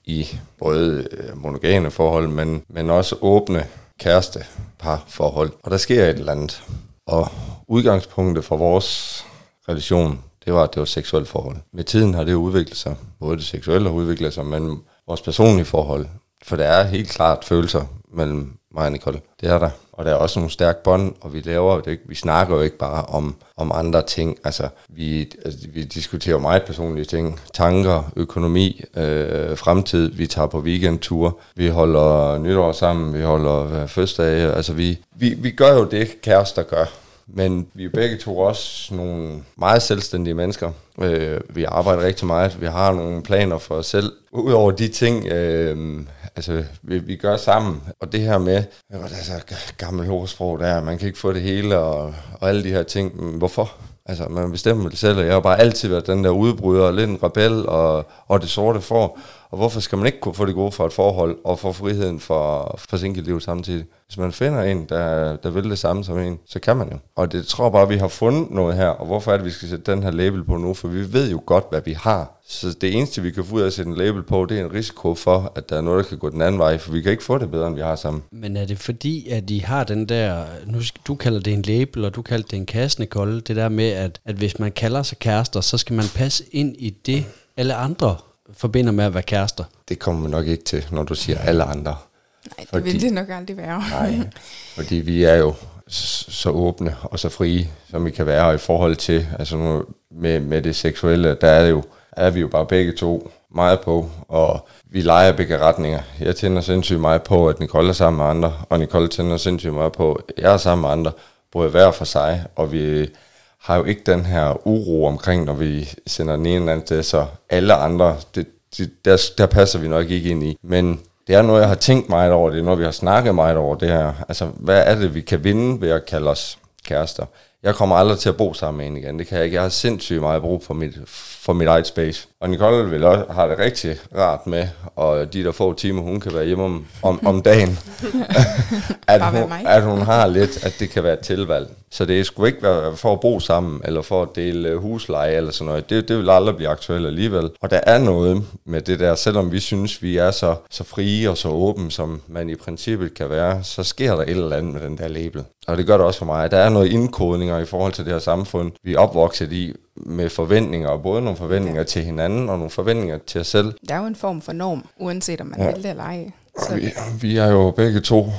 i både monogane monogame forhold, men, men også åbne kæreste parforhold. Og der sker et eller andet. Og udgangspunktet for vores relation, det var, at det var et seksuelt forhold. Med tiden har det udviklet sig. Både det seksuelle har udviklet sig, men vores personlige forhold. For der er helt klart følelser mellem mig og Nicole. Det er der. Og der er også nogle stærke bånd, og vi laver det ikke. Vi snakker jo ikke bare om, om andre ting. Altså, vi, altså, vi diskuterer meget personlige ting. Tanker, økonomi, øh, fremtid. Vi tager på weekendture. Vi holder nytår sammen. Vi holder øh, fødselsdage. Altså, vi, vi, vi gør jo det, kærester gør. Men vi er begge to også nogle meget selvstændige mennesker. Øh, vi arbejder rigtig meget. Vi har nogle planer for os selv. Udover de ting, øh, altså, vi, vi gør sammen. Og det her med, altså gammel ordsprog der, man kan ikke få det hele, og, og alle de her ting. Men hvorfor? Altså, man bestemmer det selv, og jeg har bare altid været den der udbryder, lidt en rebel, og, og det sorte får. Og hvorfor skal man ikke kunne få det gode for et forhold, og få friheden for, for single samtidig? Hvis man finder en, der, der vil det samme som en, så kan man jo. Og det tror jeg bare, at vi har fundet noget her, og hvorfor er det, vi skal sætte den her label på nu? For vi ved jo godt, hvad vi har. Så det eneste, vi kan få ud af at sætte en label på, det er en risiko for, at der er noget, der kan gå den anden vej, for vi kan ikke få det bedre, end vi har sammen. Men er det fordi, at I har den der, nu du kalder det en label, og du kalder det en kasse, Nicole, det der med, at, at hvis man kalder sig kærester, så skal man passe ind i det, alle andre forbinder med at være kærester. Det kommer man nok ikke til, når du siger alle andre. Nej, det fordi, vil det nok aldrig være. nej, fordi vi er jo så åbne og så frie, som vi kan være i forhold til, altså nu, med, med det seksuelle, der er, det jo, er vi jo bare begge to meget på, og vi leger begge retninger. Jeg tænder sindssygt meget på, at Nicole er sammen med andre, og Nicole tænder sindssygt meget på, at jeg er sammen med andre, både hver for sig, og vi har jo ikke den her uro omkring, når vi sender den ene eller anden til, så alle andre, det, det, der, der passer vi nok ikke ind i. Men det er noget, jeg har tænkt meget over, det er noget, vi har snakket meget over det her. Altså, hvad er det, vi kan vinde ved at kalde os kærester? Jeg kommer aldrig til at bo sammen med en igen. Det kan jeg ikke. Jeg har sindssygt meget brug for mit, for mit eget space. Og Nicole vil også have det rigtig rart med, og de der få timer, hun kan være hjemme om, om, om dagen, at, hun, at hun har lidt, at det kan være et tilvalg. Så det skulle ikke være for at bo sammen, eller for at dele husleje, eller sådan noget. Det, det vil aldrig blive aktuelt alligevel. Og der er noget med det der, selvom vi synes, vi er så, så frie og så åbne, som man i princippet kan være, så sker der et eller andet med den der label. Og det gør det også for mig. Der er noget indkodninger i forhold til det her samfund, vi er opvokset i, med forventninger, og både nogle forventninger ja. til hinanden, og nogle forventninger til os selv. Der er jo en form for norm, uanset om man ja. vil det eller ej. Så. Vi, vi er jo begge to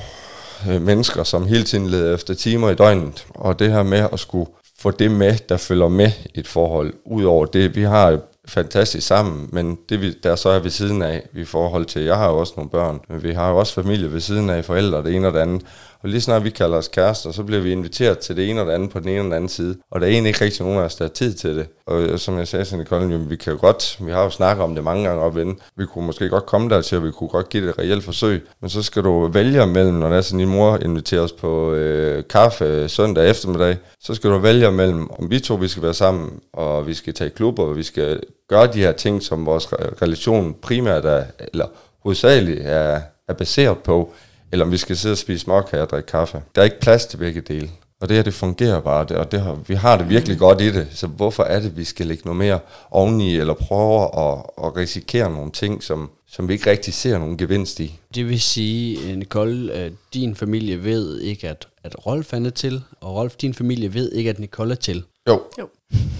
øh, mennesker, som hele tiden leder efter timer i døgnet, og det her med at skulle få det med, der følger med i et forhold, ud over det, vi har fantastisk sammen, men det vi, der så er ved siden af i forhold til, jeg har jo også nogle børn, men vi har jo også familie ved siden af, forældre, det ene og det andet, og lige snart vi kalder os kærester, så bliver vi inviteret til det ene og det andet på den ene og den anden side. Og der er egentlig ikke rigtig nogen af os, der har tid til det. Og som jeg sagde til Nicole, jamen, vi kan jo godt, vi har jo snakket om det mange gange op inden. Vi kunne måske godt komme der til, og vi kunne godt give det et reelt forsøg. Men så skal du vælge mellem, når det er sådan, din mor inviterer os på øh, kaffe søndag eftermiddag, så skal du vælge mellem, om vi to vi skal være sammen, og vi skal tage klubber, og vi skal gøre de her ting, som vores relation primært er, eller hovedsageligt er, er baseret på eller om vi skal sidde og spise småkager og drikke kaffe. Der er ikke plads til begge dele. Og det her, det fungerer bare, og det har, vi har det virkelig godt i det. Så hvorfor er det, vi skal lægge noget mere oveni, eller prøve at, at risikere nogle ting, som, som vi ikke rigtig ser nogen gevinst i? Det vil sige, Nicole, at din familie ved ikke, at, at Rolf er til, og Rolf, din familie ved ikke, at Nicole er til. Jo. jo.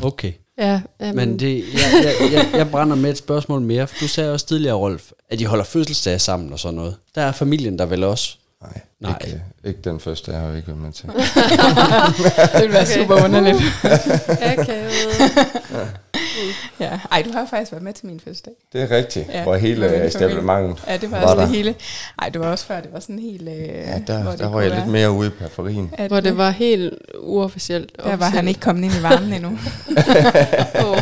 Okay. Ja, um... Men det, jeg, jeg, jeg, jeg brænder med et spørgsmål mere, for du sagde også tidligere, Rolf, at de holder fødselsdage sammen og sådan noget. Der er familien der vel også? Nej, Nej. Ikke, ikke den første, jeg har ikke været med til. det vil være okay. super underligt. Akavet. ja. Ej, du har faktisk været med til min fødselsdag. Det er rigtigt, ja, hvor hele establementet Ja, det var, var altså det hele. Ej, det var også før, det var sådan helt... Øh, ja, der, der var jeg være. lidt mere ude i periferien. Hvor det var helt uofficielt. Der officielt. var han ikke kommet ind i varmen endnu. oh,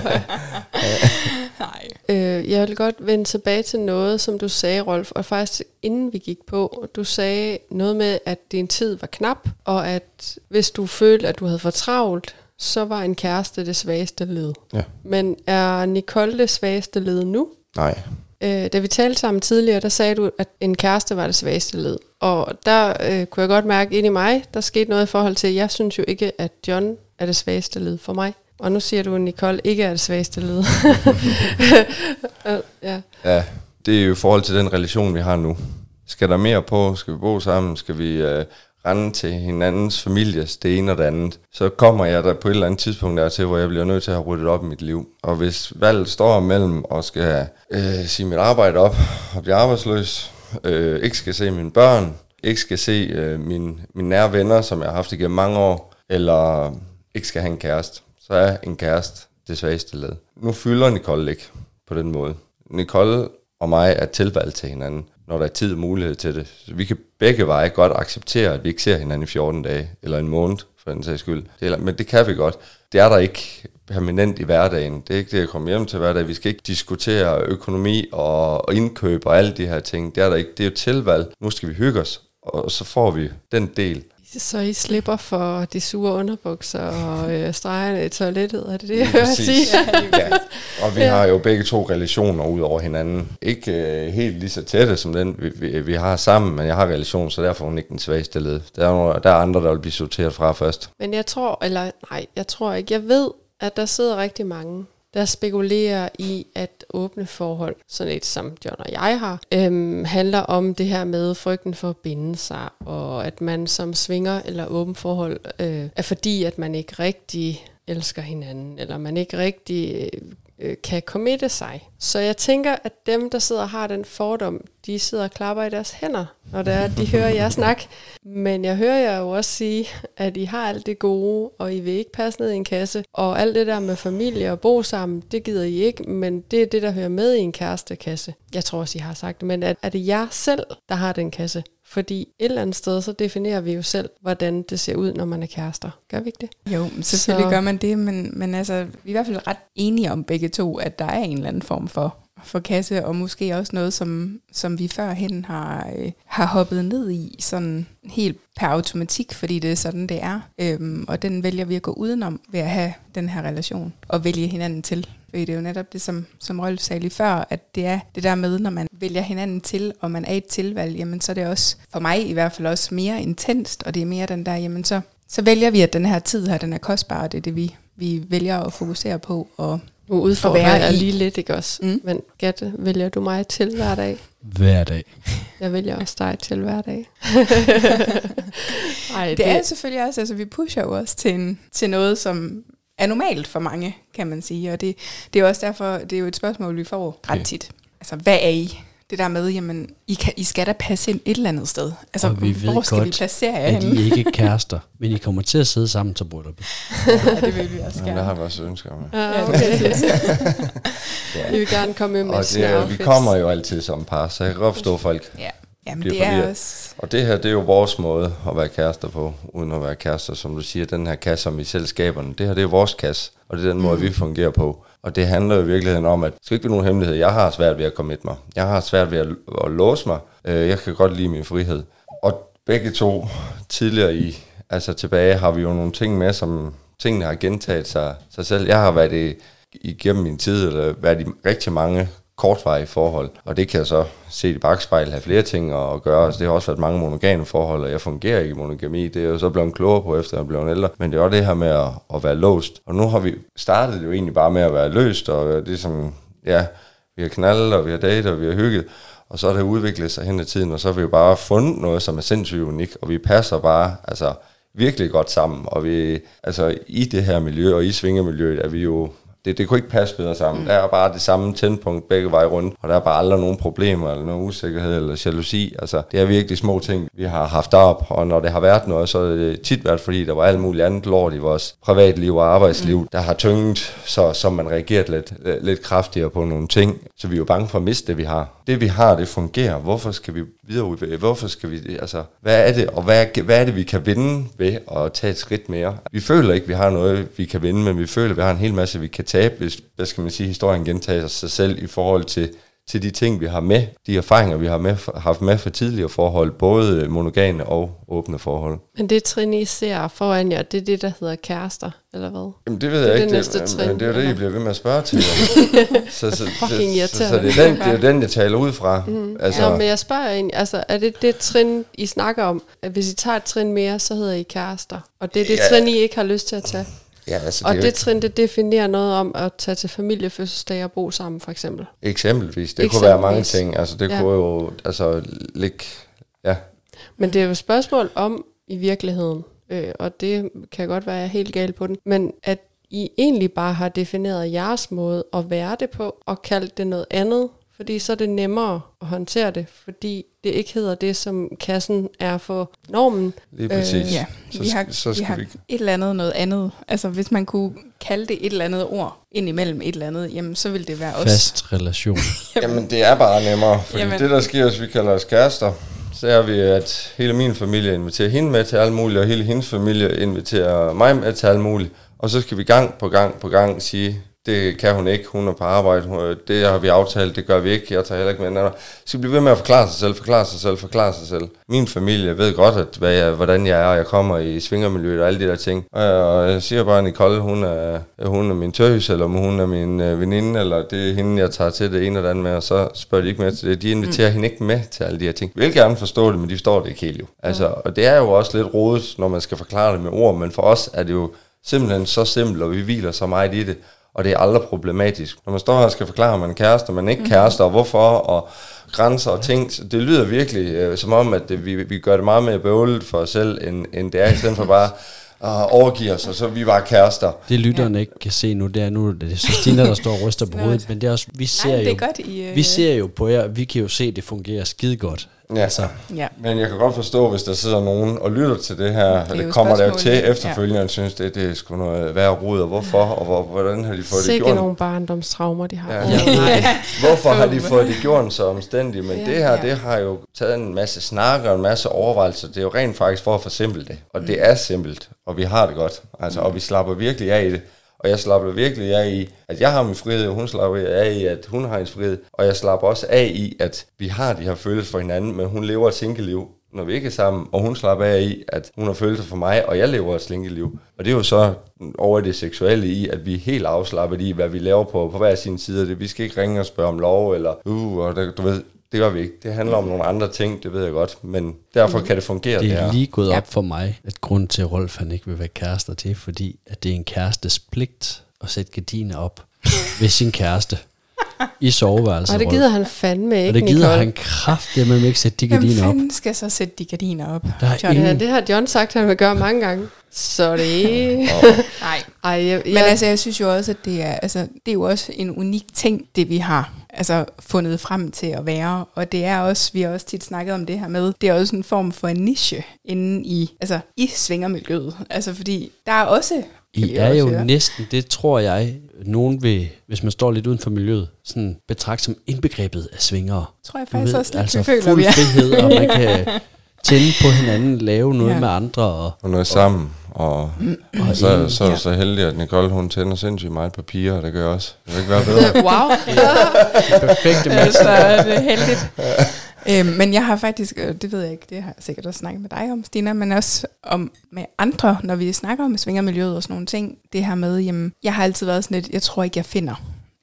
Nej. Øh, jeg vil godt vende tilbage til noget, som du sagde, Rolf, og faktisk inden vi gik på, du sagde noget med, at din tid var knap, og at hvis du følte, at du havde for travlt, så var en kæreste det svageste led. Ja. Men er Nicole det svageste led nu? Nej. Øh, da vi talte sammen tidligere, der sagde du, at en kæreste var det svageste led. Og der øh, kunne jeg godt mærke ind i mig, der skete noget i forhold til, at jeg synes jo ikke, at John er det svageste led for mig. Og nu siger du, at Nicole ikke er det svageste led. ja. ja, det er jo i forhold til den relation, vi har nu. Skal der mere på? Skal vi bo sammen? Skal vi øh, rende til hinandens families, det ene og det andet? Så kommer jeg der på et eller andet tidspunkt der til, hvor jeg bliver nødt til at have ryddet op i mit liv. Og hvis valget står mellem og skal øh, sige mit arbejde op og blive arbejdsløs, øh, ikke skal se mine børn, ikke skal se øh, mine, mine nære venner, som jeg har haft igennem mange år, eller ikke skal have en kæreste, så er en kæreste det svageste led. Nu fylder Nicole ikke på den måde. Nicole og mig er tilvalgt til hinanden, når der er tid og mulighed til det. Så vi kan begge veje godt acceptere, at vi ikke ser hinanden i 14 dage, eller en måned, for den sags skyld. Det er, men det kan vi godt. Det er der ikke permanent i hverdagen. Det er ikke det jeg kommer hjem til hverdag. Vi skal ikke diskutere økonomi og, og indkøb og alle de her ting. Det er der ikke. Det er jo tilvalg. Nu skal vi hygge os, og så får vi den del. Så I slipper for de sure underbukser og øh, stregerne i toilettet, er det det, jeg hører sige? ja, og vi ja. har jo begge to relationer ud over hinanden. Ikke øh, helt lige så tætte som den, vi, vi, vi har sammen, men jeg har relation, så derfor er hun ikke den svageste led. Der er, der er andre, der vil blive sorteret fra først. Men jeg tror, eller nej, jeg tror ikke, jeg ved, at der sidder rigtig mange, der spekulerer i, at åbne forhold, sådan et som John og jeg har, øhm, handler om det her med frygten for at binde sig, og at man som svinger eller åben forhold øh, er fordi, at man ikke rigtig elsker hinanden, eller man ikke rigtig øh, øh, kan committe sig. Så jeg tænker, at dem, der sidder og har den fordom, de sidder og klapper i deres hænder, når det er, de hører jer snak. Men jeg hører jer jo også sige, at I har alt det gode, og I vil ikke passe ned i en kasse. Og alt det der med familie og bo sammen, det gider I ikke, men det er det, der hører med i en kærestekasse. Jeg tror også, I har sagt det, men er, er det jer selv, der har den kasse? Fordi et eller andet sted, så definerer vi jo selv, hvordan det ser ud, når man er kærester. Gør vi ikke det? Jo, selvfølgelig så. gør man det, men, men altså, vi er i hvert fald ret enige om begge to, at der er en eller anden form for for kasse, og måske også noget, som, som vi førhen har, øh, har hoppet ned i, sådan helt per automatik, fordi det er sådan, det er. Øhm, og den vælger vi at gå udenom ved at have den her relation, og vælge hinanden til. Fordi det er jo netop det, som, som Rolf sagde lige før, at det er det der med, når man vælger hinanden til, og man er et tilvalg, jamen så er det også, for mig i hvert fald også mere intenst, og det er mere den der, jamen så, så vælger vi, at den her tid her, den er kostbar, og det er det, vi, vi vælger at fokusere på, og nu udfordrer jeg lige lidt, ikke også? Mm. Men Gatte, vælger du mig til hver dag? Hver dag. Jeg vælger også dig til hver dag. Ej, det, det er selvfølgelig også, altså vi pusher jo også til, en, til noget, som er normalt for mange, kan man sige. Og det, det er også derfor, det er jo et spørgsmål, vi får ret tit. Altså, hvad er I? Det der med, jamen, I, kan, I skal da passe ind et eller andet sted. Altså, og vi hvor skal godt, vi placere jer at I ikke kærester, men I kommer til at sidde sammen til brylluppet. ja, det vil vi også gerne. Ja, det har vi også ønsker om. Ja, okay. ja. Vi vil gerne komme med og det er, Vi kommer jo altid som par, så jeg kan godt forstå folk. Ja. Jamen, det er også... Og det her, det er jo vores måde at være kærester på, uden at være kærester. Som du siger, den her kasse, som vi selv skaber, det her, det er vores kasse, og det er den måde, mm. vi fungerer på. Og det handler jo i virkeligheden om, at det skal ikke være nogen hemmelighed. Jeg har svært ved at komme mig. Jeg har svært ved at, at låse mig. Øh, jeg kan godt lide min frihed. Og begge to tidligere i, altså tilbage, har vi jo nogle ting med, som tingene har gentaget sig, sig selv. Jeg har været i, igennem min tid, eller været i rigtig mange kortvarige forhold. Og det kan jeg så se i bagspejl have flere ting at gøre. Altså, det har også været mange monogame forhold, og jeg fungerer ikke i monogami. Det er jo så blevet klogere på, efter jeg blev ældre. Men det er også det her med at, at være låst. Og nu har vi startet jo egentlig bare med at være løst, og øh, det er som, ja, vi har knaldet, og vi har datet, og vi har hygget. Og så har det udviklet sig hen ad tiden, og så har vi jo bare fundet noget, som er sindssygt unik, og vi passer bare, altså virkelig godt sammen. Og vi, altså i det her miljø, og i svingermiljøet, er vi jo det, det kunne ikke passe bedre sammen. Mm. Der er bare det samme tændpunkt begge veje rundt, og der er bare aldrig nogen problemer, eller nogen usikkerhed, eller jalousi. Altså, det er virkelig små ting, vi har haft op, og når det har været noget, så er det tit været, fordi der var alt muligt andet lort i vores privatliv og arbejdsliv, mm. der har tynget, så, så man reageret lidt, lidt kraftigere på nogle ting. Så vi er jo bange for at miste det, vi har. Det, vi har, det fungerer. Hvorfor skal vi videre Hvorfor skal vi, altså, hvad er det, og hvad, hvad er det, vi kan vinde ved at tage et skridt mere? Vi føler ikke, vi har noget, vi kan vinde, men vi føler, vi har en hel masse, vi kan tabe, hvis, hvad skal man sige, historien gentager sig selv i forhold til, til de ting, vi har med, de erfaringer, vi har med, haft med for tidligere forhold, både monogame og åbne forhold. Men det trin, I ser foran jer, det er det, der hedder kærester, eller hvad? Jamen, det ved det jeg ikke, det, næste det, trin, men det er jo det, I bliver ved med at spørge til. så, så, fucking så, så, så, det, er den, det er den, jeg taler ud fra. Mm. Altså. Ja, men jeg spørger egentlig, altså, er det det trin, I snakker om, at hvis I tager et trin mere, så hedder I kærester? Og det er det ja. trin, I ikke har lyst til at tage? Ja, altså, Og det det trin, det definerer noget om at tage til familiefødselsdag og bo sammen, for eksempel. eksempelvis. Det kunne være mange Eksempelvis. ting. Altså, det Ja. kunne jo altså, ligge... Ja, Men det er jo et spørgsmål om i virkeligheden, øh, og det kan godt være, at jeg er helt galt på den, men at I egentlig bare har defineret jeres måde at være det på, og kaldt det noget andet, fordi så er det nemmere at håndtere det, fordi det ikke hedder det, som kassen er for normen. lige præcis. Øh, Ja, Så vi har, så vi skal har vi- et eller andet noget andet. Altså hvis man kunne kalde det et eller andet ord ind imellem et eller andet, jamen så ville det være os. Fast relation. Jamen, det er bare nemmere, fordi Jamen. Jamen. det, der sker, hvis vi kalder os kærester, så er vi, at hele min familie inviterer hende med til alt muligt, og hele hendes familie inviterer mig med til alt muligt. Og så skal vi gang på gang på gang sige, det kan hun ikke, hun er på arbejde, det har vi aftalt, det gør vi ikke, jeg tager heller ikke med andre. Så blive ved med at forklare sig selv, forklare sig selv, forklare sig selv. Min familie ved godt, at hvad jeg, hvordan jeg er, og jeg kommer i svingermiljøet og alle de der ting. Og jeg, og jeg siger bare, at Nicole, hun er, hun er min tøs, eller om hun er min øh, veninde, eller det er hende, jeg tager til det ene eller det andet med, og så spørger de ikke med til det. De inviterer mm. hende ikke med til alle de her ting. Vi vil gerne forstå det, men de forstår det ikke helt jo. Altså, og det er jo også lidt rodet, når man skal forklare det med ord, men for os er det jo simpelthen så simpelt, og vi hviler så meget i det, og det er aldrig problematisk. Når man står her og skal forklare, om man er kæreste, og man ikke kærester, og hvorfor, og grænser og ting, så det lyder virkelig øh, som om, at det, vi, vi gør det meget mere bøvlet for os selv, end, end det er, i stedet for bare at overgive os, og så er vi bare kærester. Det lytterne ikke kan se nu, det er nu, det er så Stina, der står og ryster på hovedet, men det er også, vi ser Nej, det er jo, godt, I... øh, vi ser jo på jer, vi kan jo se, at det fungerer skide godt. Ja. Altså, Ja. Men jeg kan godt forstå, hvis der sidder nogen og lytter til det her, Det det, er det kommer der jo til ja. efterfølgende, og synes, det, det er sgu noget værre rod, og hvorfor, og hvor, hvordan har de fået det Sikke gjort? nogle barndomstraumer, de har. Ja. Ja. det. Hvorfor har de fået det gjort så omstændigt? Men Ja, det her, ja. det har jo taget en masse snak og en masse overvejelser. Det er jo rent faktisk for at forsimple det. Og det er simpelt, og vi har det godt. Altså, og vi slapper virkelig af i det. Og jeg slapper virkelig af i, at jeg har min frihed, og hun slapper af i, at hun har hendes frihed. Og jeg slapper også af i, at vi har de her følelser for hinanden, men hun lever et single-liv, når vi ikke er sammen. Og hun slapper af i, at hun har følelser for mig, og jeg lever et single-liv. Og det er jo så over det seksuelle i, at vi er helt afslappet i, hvad vi laver på, på hver sin side. Det. Vi skal ikke ringe og spørge om lov, eller uh, og der, du ved, det gør vi ikke. Det handler om nogle andre ting, det ved jeg godt, men derfor kan det fungere, det, Det her. er lige gået op for mig, at grunden til, at Rolf han ikke vil være kærester, er fordi, at det er en kærestes pligt at sætte gardiner op ved sin kæreste i soveværelset. Og det gider han fandme ikke, Og det gider Nicole. han kraftedeme ikke sætte de Hvem gardiner op. fanden skal så sætte de gardiner op? Der er Johnny? ingen- det har John sagt, han vil gøre mange gange. Så det Nej. Ej, jeg, Men jeg, altså, jeg synes jo også, at det er, altså, det er jo også en unik ting, det vi har altså, fundet frem til at være. Og det er også, vi har også tit snakket om det her med, det er også en form for en niche inde i, altså, i svingermiljøet. Altså, fordi der er også... I er jo høre. næsten, det tror jeg, nogen vil, hvis man står lidt uden for miljøet, sådan betragte som indbegrebet af svingere. tror jeg faktisk ved, også lidt, altså vi føler, fuld frihed, og man kan tænde på hinanden, lave noget Ja. med andre. Og, Og noget sammen, og, og så, så er ja. så heldig, at Nicole, hun tænder sindssygt meget papir, og det gør jeg også. Det vil ikke være bedre. wow. perfekte Altså, det er heldigt. øhm, men jeg har faktisk, øh, det ved jeg ikke, det har jeg sikkert også snakket med dig om, Stina, men også om med andre, når vi snakker om svingermiljøet og sådan nogle ting, det her med, jamen, jeg har altid været sådan lidt, jeg tror ikke, jeg finder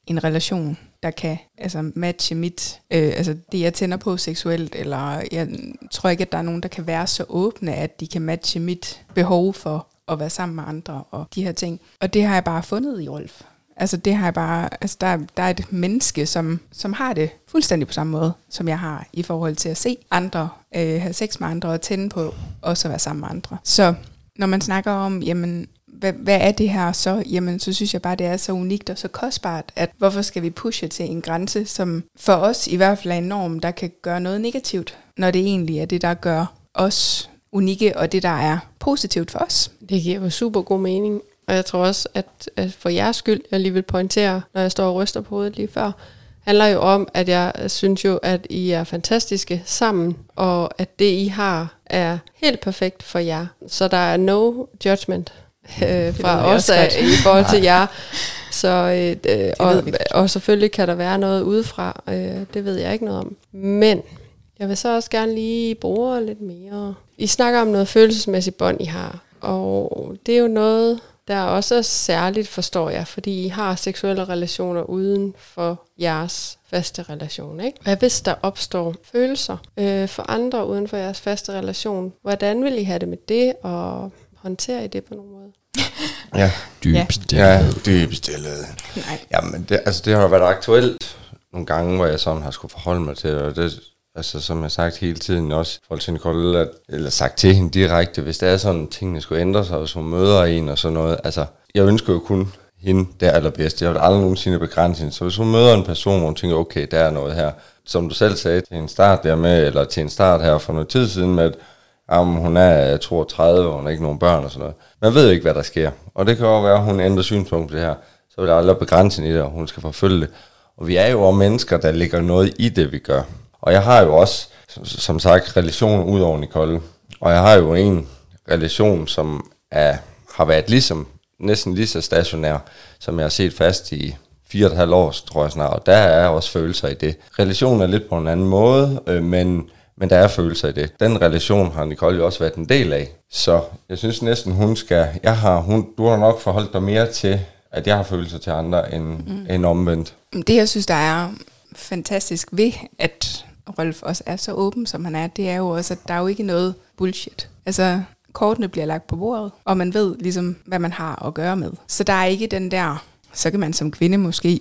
en relation, der kan altså, matche mit, øh, altså det, jeg tænder på seksuelt, eller jeg tror ikke, at der er nogen, der kan være så åbne, at de kan matche mit behov for at være sammen med andre og de her ting. Og det har jeg bare fundet i Rolf. Altså det har jeg bare, altså der, der er et menneske, som, som har det fuldstændig på samme måde, som jeg har i forhold til at se andre, øh, have sex med andre og tænde på, også at være sammen med andre. Så når man snakker om, jamen, hvad, hvad er det her så? Jamen, så synes jeg bare, det er så unikt og så kostbart, at hvorfor skal vi pushe til en grænse, som for os i hvert fald er en norm, der kan gøre noget negativt, når det egentlig er det, der gør os unikke, og det, der er positivt for os. Det giver jo super god mening. Og jeg tror også, at, at for jeres skyld, jeg lige vil pointere, når jeg står og ryster på hovedet lige før, handler jo om, at jeg synes jo, at I er fantastiske sammen, og at det, I har, er helt perfekt for jer. Så der er no judgment øh, fra os også af, i forhold til jer. Så, øh, øh, og, og selvfølgelig kan der være noget udefra, øh, det ved jeg ikke noget om. Men jeg vil så også gerne lige bruge lidt mere. I snakker om noget følelsesmæssigt bånd, I har. Og det er jo noget, der også er særligt, forstår jeg, fordi I har seksuelle relationer uden for jeres faste relation. Ikke? Hvad hvis der opstår følelser øh, for andre uden for jeres faste relation? Hvordan vil I have det med det? Og håndterer I det på nogen måde? Ja, Dyb Ja. ja dyb stillhed. Nej. Jamen, det, altså, det har jo været aktuelt nogle gange, hvor jeg sådan har skulle forholde mig til og det, altså, som jeg har sagt hele tiden også, forhold til Nicole, at, eller sagt til hende direkte, hvis det er sådan, tingene skulle ændre sig, hvis hun møder en og sådan noget, altså, jeg ønsker jo kun hende det allerbedste. Jeg vil aldrig nogensinde begrænse hende. Så hvis hun møder en person, hvor hun tænker, okay, der er noget her, som du selv sagde til en start der med, eller til en start her for noget tid siden med, at jamen, hun er 32, og hun har ikke nogen børn og sådan noget. Man ved jo ikke, hvad der sker. Og det kan jo være, at hun ændrer synspunkt på det her. Så vil der aldrig begrænse i det, og hun skal forfølge det. Og vi er jo også mennesker, der ligger noget i det, vi gør. Og jeg har jo også, som, som sagt, relationer ud over Nicole. Og jeg har jo en relation, som er, har været ligesom, næsten lige så stationær, som jeg har set fast i fire og et halvt år, tror jeg snart. Og der er også følelser i det. Relationen er lidt på en anden måde, øh, men, men der er følelser i det. Den relation har Nicole jo også været en del af. Så jeg synes næsten, hun skal... Jeg har, hun, du har nok forholdt dig mere til, at jeg har følelser til andre, end, mm. end omvendt. Det, jeg synes, der er fantastisk ved, at Rolf også er så åben, som han er, det er jo også, at der er jo ikke noget bullshit. Altså, kortene bliver lagt på bordet, og man ved ligesom, hvad man har at gøre med. Så der er ikke den der, så kan man som kvinde måske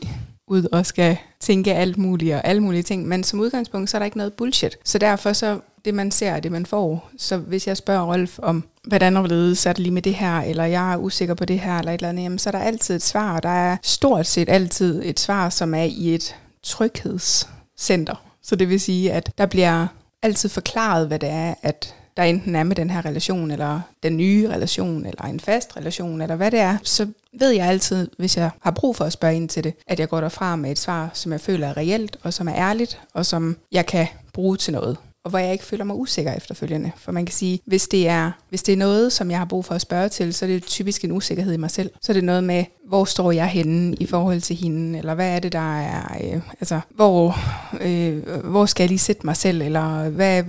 ud og skal tænke alt muligt og alle mulige ting, men som udgangspunkt, så er der ikke noget bullshit. Så derfor så, det man ser, er det man får. Så hvis jeg spørger Rolf om, hvordan er det er det lige med det her, eller jeg er usikker på det her, eller et eller andet, jamen, så er der altid et svar, og der er stort set altid et svar, som er i et tryghedscenter. Så det vil sige, at der bliver altid forklaret, hvad det er, at der enten er med den her relation, eller den nye relation, eller en fast relation, eller hvad det er, så ved jeg altid, hvis jeg har brug for at spørge ind til det, at jeg går derfra med et svar, som jeg føler er reelt, og som er ærligt, og som jeg kan bruge til noget og hvor jeg ikke føler mig usikker efterfølgende. For man kan sige, hvis det er, hvis det er noget, som jeg har brug for at spørge til, så er det typisk en usikkerhed i mig selv. Så er det noget med, hvor står jeg henne i forhold til hende, eller hvad er det, der er, øh, altså, hvor, øh, hvor skal jeg lige sætte mig selv, eller hvad,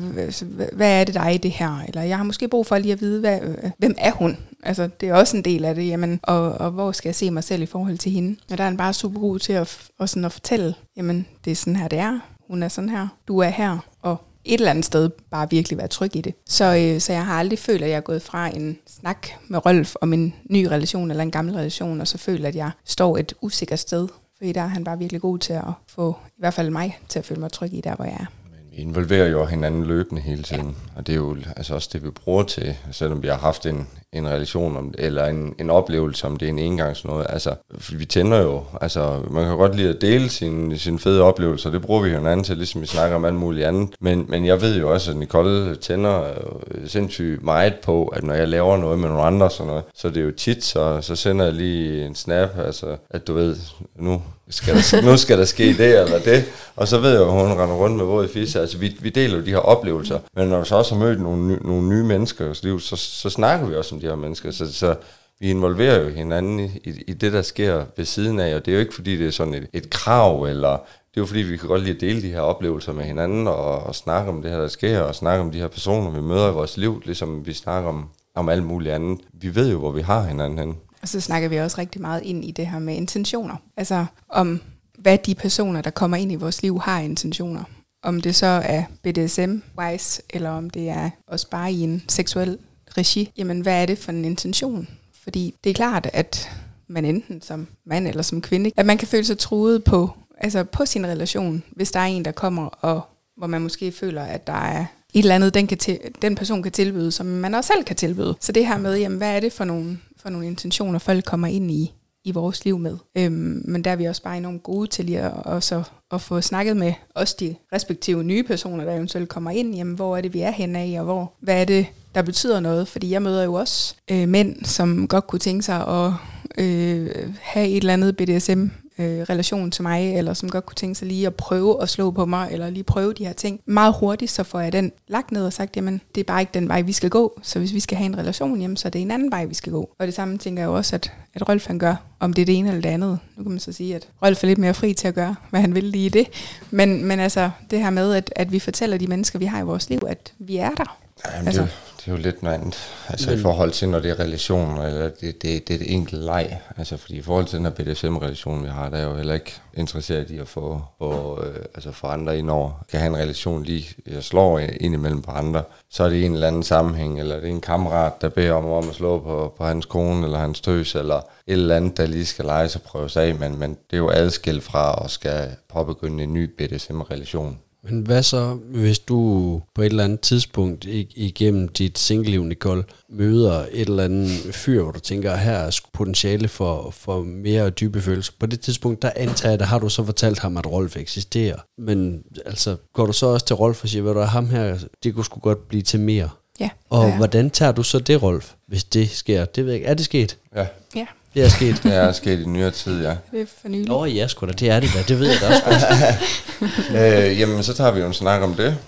hvad er det, der er i det her, eller jeg har måske brug for lige at vide, hvad, øh, hvem er hun? Altså, det er også en del af det, jamen, og, og hvor skal jeg se mig selv i forhold til hende? Og der er han bare super god til at, og sådan at fortælle, jamen, det er sådan her, det er. Hun er sådan her. Du er her, og et eller andet sted bare virkelig være tryg i det. Så, øh, så jeg har aldrig følt, at jeg er gået fra en snak med Rolf om en ny relation eller en gammel relation, og så føler at jeg står et usikkert sted. Fordi der er han bare virkelig god til at få, i hvert fald mig, til at føle mig tryg i der, hvor jeg er. Vi involverer jo hinanden løbende hele tiden, ja. og det er jo altså også det, vi bruger til, selvom vi har haft en, en relation om, eller en, en oplevelse om det er en engangs noget. Altså, vi tænder jo, altså man kan godt lide at dele sine sin fede oplevelser, det bruger vi jo hinanden til, ligesom vi snakker om alt muligt andet. Men, men jeg ved jo også, at Nicole tænder øh, sindssygt meget på, at når jeg laver noget med nogle andre, sådan noget, så det er jo tit, så, så sender jeg lige en snap, altså at du ved, nu skal der, nu skal der ske det eller det. Og så ved jeg jo, at hun render rundt med våd fisse. Altså, vi, vi deler jo de her oplevelser. Men når vi så også har mødt nogle, nye, nogle nye mennesker i vores liv, så, så snakker vi også om de her mennesker. Så, så vi involverer jo hinanden i, i, i det, der sker ved siden af. Og det er jo ikke, fordi det er sådan et, et krav, eller det er jo fordi, vi kan godt lide at dele de her oplevelser med hinanden, og, og snakke om det her, der sker, og snakke om de her personer, vi møder i vores liv, ligesom vi snakker om, om alt muligt andet. Vi ved jo, hvor vi har hinanden henne. Og så snakker vi også rigtig meget ind i det her med intentioner. Altså om, hvad de personer, der kommer ind i vores liv, har intentioner. Om det så er BDSM-wise, eller om det er også bare i en seksuel regi. Jamen, hvad er det for en intention? Fordi det er klart, at man enten som mand eller som kvinde, at man kan føle sig truet på, altså på sin relation, hvis der er en, der kommer, og hvor man måske føler, at der er et eller andet, den, kan til, den person kan tilbyde, som man også selv kan tilbyde. Så det her med, jamen, hvad er det for nogle, for nogle intentioner, folk kommer ind i, i vores liv med. Øhm, men der er vi også bare enormt gode til lige at, også at få snakket med også de respektive nye personer, der eventuelt kommer ind. Jamen, hvor er det, vi er henne af, og hvor, hvad er det, der betyder noget? Fordi jeg møder jo også øh, mænd, som godt kunne tænke sig at øh, have et eller andet BDSM øh, relation til mig, eller som godt kunne tænke sig lige at prøve at slå på mig, eller lige prøve de her ting. Meget hurtigt, så får jeg den lagt ned og sagt, jamen, det er bare ikke den vej, vi skal gå. Så hvis vi skal have en relation, jamen, så er det en anden vej, vi skal gå. Og det samme tænker jeg også, at, at Rolf han gør, om det er det ene eller det andet. Nu kan man så sige, at Rolf er lidt mere fri til at gøre, hvad han vil lige i det. Men, men altså, det her med, at, at vi fortæller de mennesker, vi har i vores liv, at vi er der. Jamen, Altså. det, det er jo lidt noget andet. Altså Men, i forhold til, når det er relationer, eller det, det, det er et enkelt leg. Altså fordi i forhold til den her BDSM-relation, vi har, der er jo heller ikke interesseret i at få, få, øh, altså få andre ind over. Kan have en relation lige, jeg slår ind imellem på andre, så er det en eller anden sammenhæng, eller det er en kammerat, der beder om, om at slå på, på hans kone, eller hans tøs, eller et eller andet, der lige skal lege sig prøves af, men, men det er jo adskilt fra at skal påbegynde en ny BDSM-relation. Men hvad så, hvis du på et eller andet tidspunkt igennem dit single Nicole, møder et eller andet fyr, hvor du tænker, her er potentiale for, for mere dybe følelser. På det tidspunkt, der antager jeg, der har du så fortalt ham, at Rolf eksisterer. Men altså, går du så også til Rolf og siger, ved du, ham her, det kunne sgu godt blive til mere. Ja. Og ja. hvordan tager du så det, Rolf, hvis det sker? Det ved jeg ikke. Er det sket? Ja. Ja. Det er sket. Det er sket i nyere tid, ja. Det er for nylig. Nå ja, sgu da, det er det da. Det ved jeg da også godt. øh, jamen, så tager vi jo en snak om det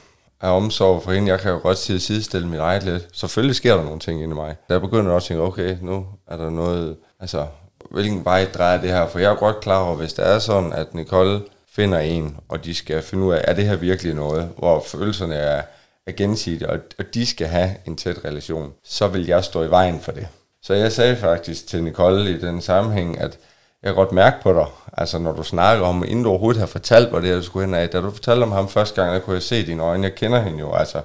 af omsorg for hende. Jeg kan jo godt sige sidestille mit eget lidt. Selvfølgelig sker der nogle ting inde i mig. Da jeg begynder også at tænke, okay, nu er der noget, altså, hvilken vej drejer det her? For jeg er godt klar over, hvis det er sådan, at Nicole finder en, og de skal finde ud af, er det her virkelig noget, hvor følelserne er, er gensidige, og, og de skal have en tæt relation, så vil jeg stå i vejen for det. Så jeg sagde faktisk til Nicole i den sammenhæng, at jeg kan godt mærke på dig, altså når du snakker om, inden du overhovedet har fortalt mig det, du skulle hen af, da du fortalte om ham første gang, der kunne jeg se dine øjne, jeg kender hende jo altså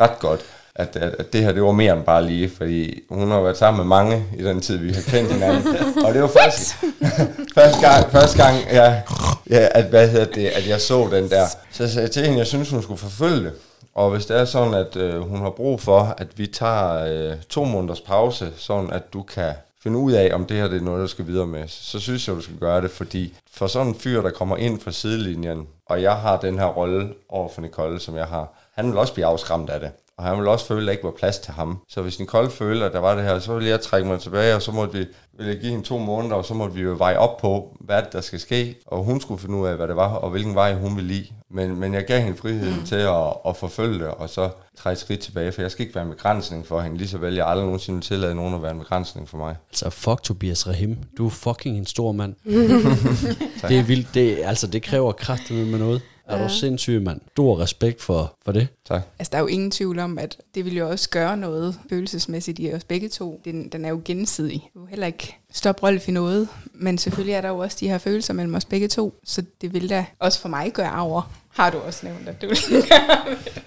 ret godt, at, at, at det her, det var mere end bare lige, fordi hun har været sammen med mange i den tid, vi har kendt hinanden. Og det var første, første gang, første gang ja, ja, at, hvad hedder det, at jeg så den der. Så jeg sagde til hende, jeg synes, hun skulle forfølge det. Og hvis det er sådan, at øh, hun har brug for, at vi tager øh, to måneders pause, sådan at du kan finde ud af, om det her det er noget, du skal videre med, så synes jeg, du skal gøre det, fordi for sådan en fyr, der kommer ind fra sidelinjen, og jeg har den her rolle over for Nicole, som jeg har, han vil også blive afskræmt af det. Og han vil også føle, at der ikke var plads til ham. Så hvis Nicole føler, at der var det her, så vil jeg trække mig tilbage, og så måtte vi, vil jeg give hende to måneder, og så måtte vi jo veje op på, hvad der skal ske. Og hun skulle finde ud af, hvad det var, og hvilken vej hun ville lide. Men, men jeg gav hende friheden mm. til at, at forfølge det, og så træde skridt tilbage, for jeg skal ikke være en begrænsning for hende, lige så vel jeg aldrig nogensinde vil tillade nogen at være en begrænsning for mig. Altså fuck Tobias Rahim, du er fucking en stor mand. det er vildt, det, altså det kræver kraft med noget. Er ja. du sindssyg, mand? Stor respekt for, for det. Tak. Altså, der er jo ingen tvivl om, at det vil jo også gøre noget følelsesmæssigt i os begge to. Den, den er jo gensidig. Du heller ikke stoppe Rolf i noget, men selvfølgelig er der jo også de her følelser mellem os begge to, så det vil da også for mig gøre over. Har du også nævnt, at du vil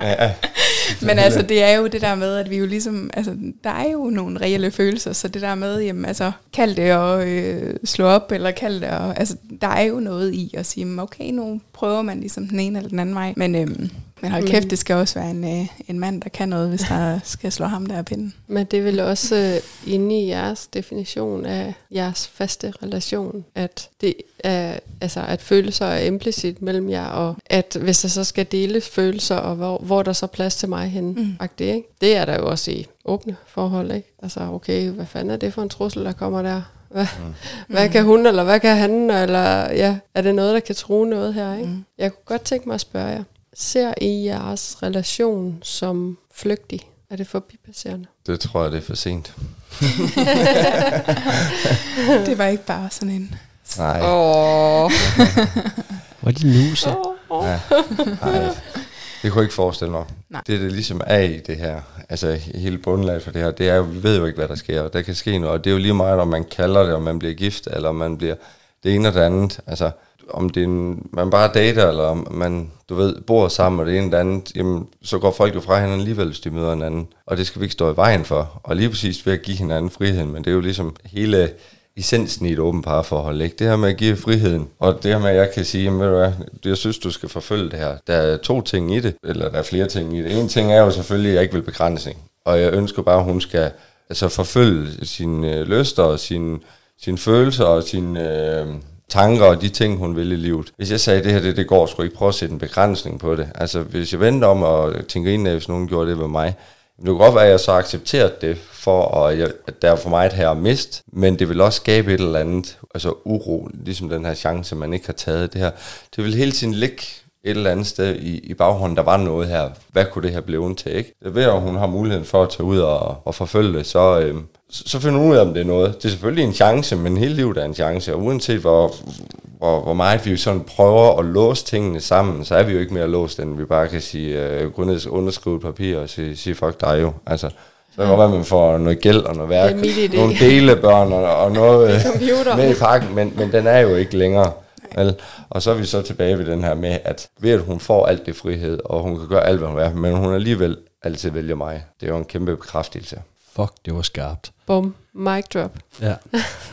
ja, Men altså, det er jo det der med, at vi jo ligesom, altså, der er jo nogle reelle følelser, så det der med, jamen, altså, kald det at øh, slå op, eller kald det at, altså, der er jo noget i at sige, okay, nu prøver man ligesom den ene eller den anden vej, men øhm, men hold kæft, det skal også være en, øh, en mand, der kan noget, hvis der skal slå ham der pinden. Men det er vel også øh, inde i jeres definition af jeres faste relation, at det er, altså, at følelser er implicit mellem jer, og at hvis der så skal deles følelser, og hvor, hvor der så plads til mig hen, mm. det, ikke? det er der jo også i åbne forhold, ikke? Altså, okay, hvad fanden er det for en trussel, der kommer der? Hvad, mm. hvad kan hun, eller hvad kan han, eller ja, er det noget, der kan tro noget her, ikke? Mm. Jeg kunne godt tænke mig at spørge jer, ser I jeres relation som flygtig? Er det forbipasserende? Det tror jeg, det er for sent. det var ikke bare sådan en... Nej. Åh. Hvor er de nu så? Ja. Nej. Det kunne jeg ikke forestille mig. Nej. Det, det ligesom er i det her, altså hele bundlaget for det her, det er jo, vi ved jo ikke, hvad der sker. Der kan ske noget, og det er jo lige meget, om man kalder det, om man bliver gift, eller om man bliver det ene eller det andet. Altså, om det er en, man bare dater, eller om man, du ved, bor sammen og det ene eller andet, jamen, så går folk jo fra hinanden alligevel, hvis de møder hinanden. Og det skal vi ikke stå i vejen for. Og lige præcis ved at give hinanden friheden, men det er jo ligesom hele essensen i et åbent parforhold, ikke? Det her med at give friheden, og det her med, at jeg kan sige, jamen, ved du hvad, jeg synes, du skal forfølge det her. Der er to ting i det, eller der er flere ting i det. En ting er jo selvfølgelig, at jeg ikke vil begrænsning. Og jeg ønsker bare, at hun skal altså, forfølge sine øh, lyster og sine, sine følelser og sine... Øh, tanker og de ting, hun vil i livet. Hvis jeg sagde, det her det, det går, sgu ikke prøve at sætte en begrænsning på det. Altså, hvis jeg vendte om og tænker ind hvis nogen gjorde det ved mig, det kunne godt være, at jeg så accepteret det, for at, jeg, at der er for meget her mist, men det vil også skabe et eller andet, altså uro, ligesom den her chance, man ikke har taget det her. Det vil hele tiden ligge et eller andet sted i, i baghånden, der var noget her. Hvad kunne det her blive til, ikke? Det ved at hun har muligheden for at tage ud og, og forfølge det, så, øh, så finder hun ud af, om det er noget. Det er selvfølgelig en chance, men hele livet er en chance, og uanset hvor, hvor, hvor meget vi sådan prøver at låse tingene sammen, så er vi jo ikke mere låst, end vi bare kan sige, øh, gå ned og underskrive et papir og sige, sige fuck dig jo. Altså, Så kan det være, at man får noget gæld og noget værk, nogle delebørn og, og noget med i pakken, men, men den er jo ikke længere. Vel? Og så er vi så tilbage ved den her med, at ved at hun får alt det frihed, og hun kan gøre alt, hvad hun vil, men hun alligevel altid vælger mig. Det er jo en kæmpe bekræftelse. Fuck, det var skarpt. Bum. Mic drop. Ja.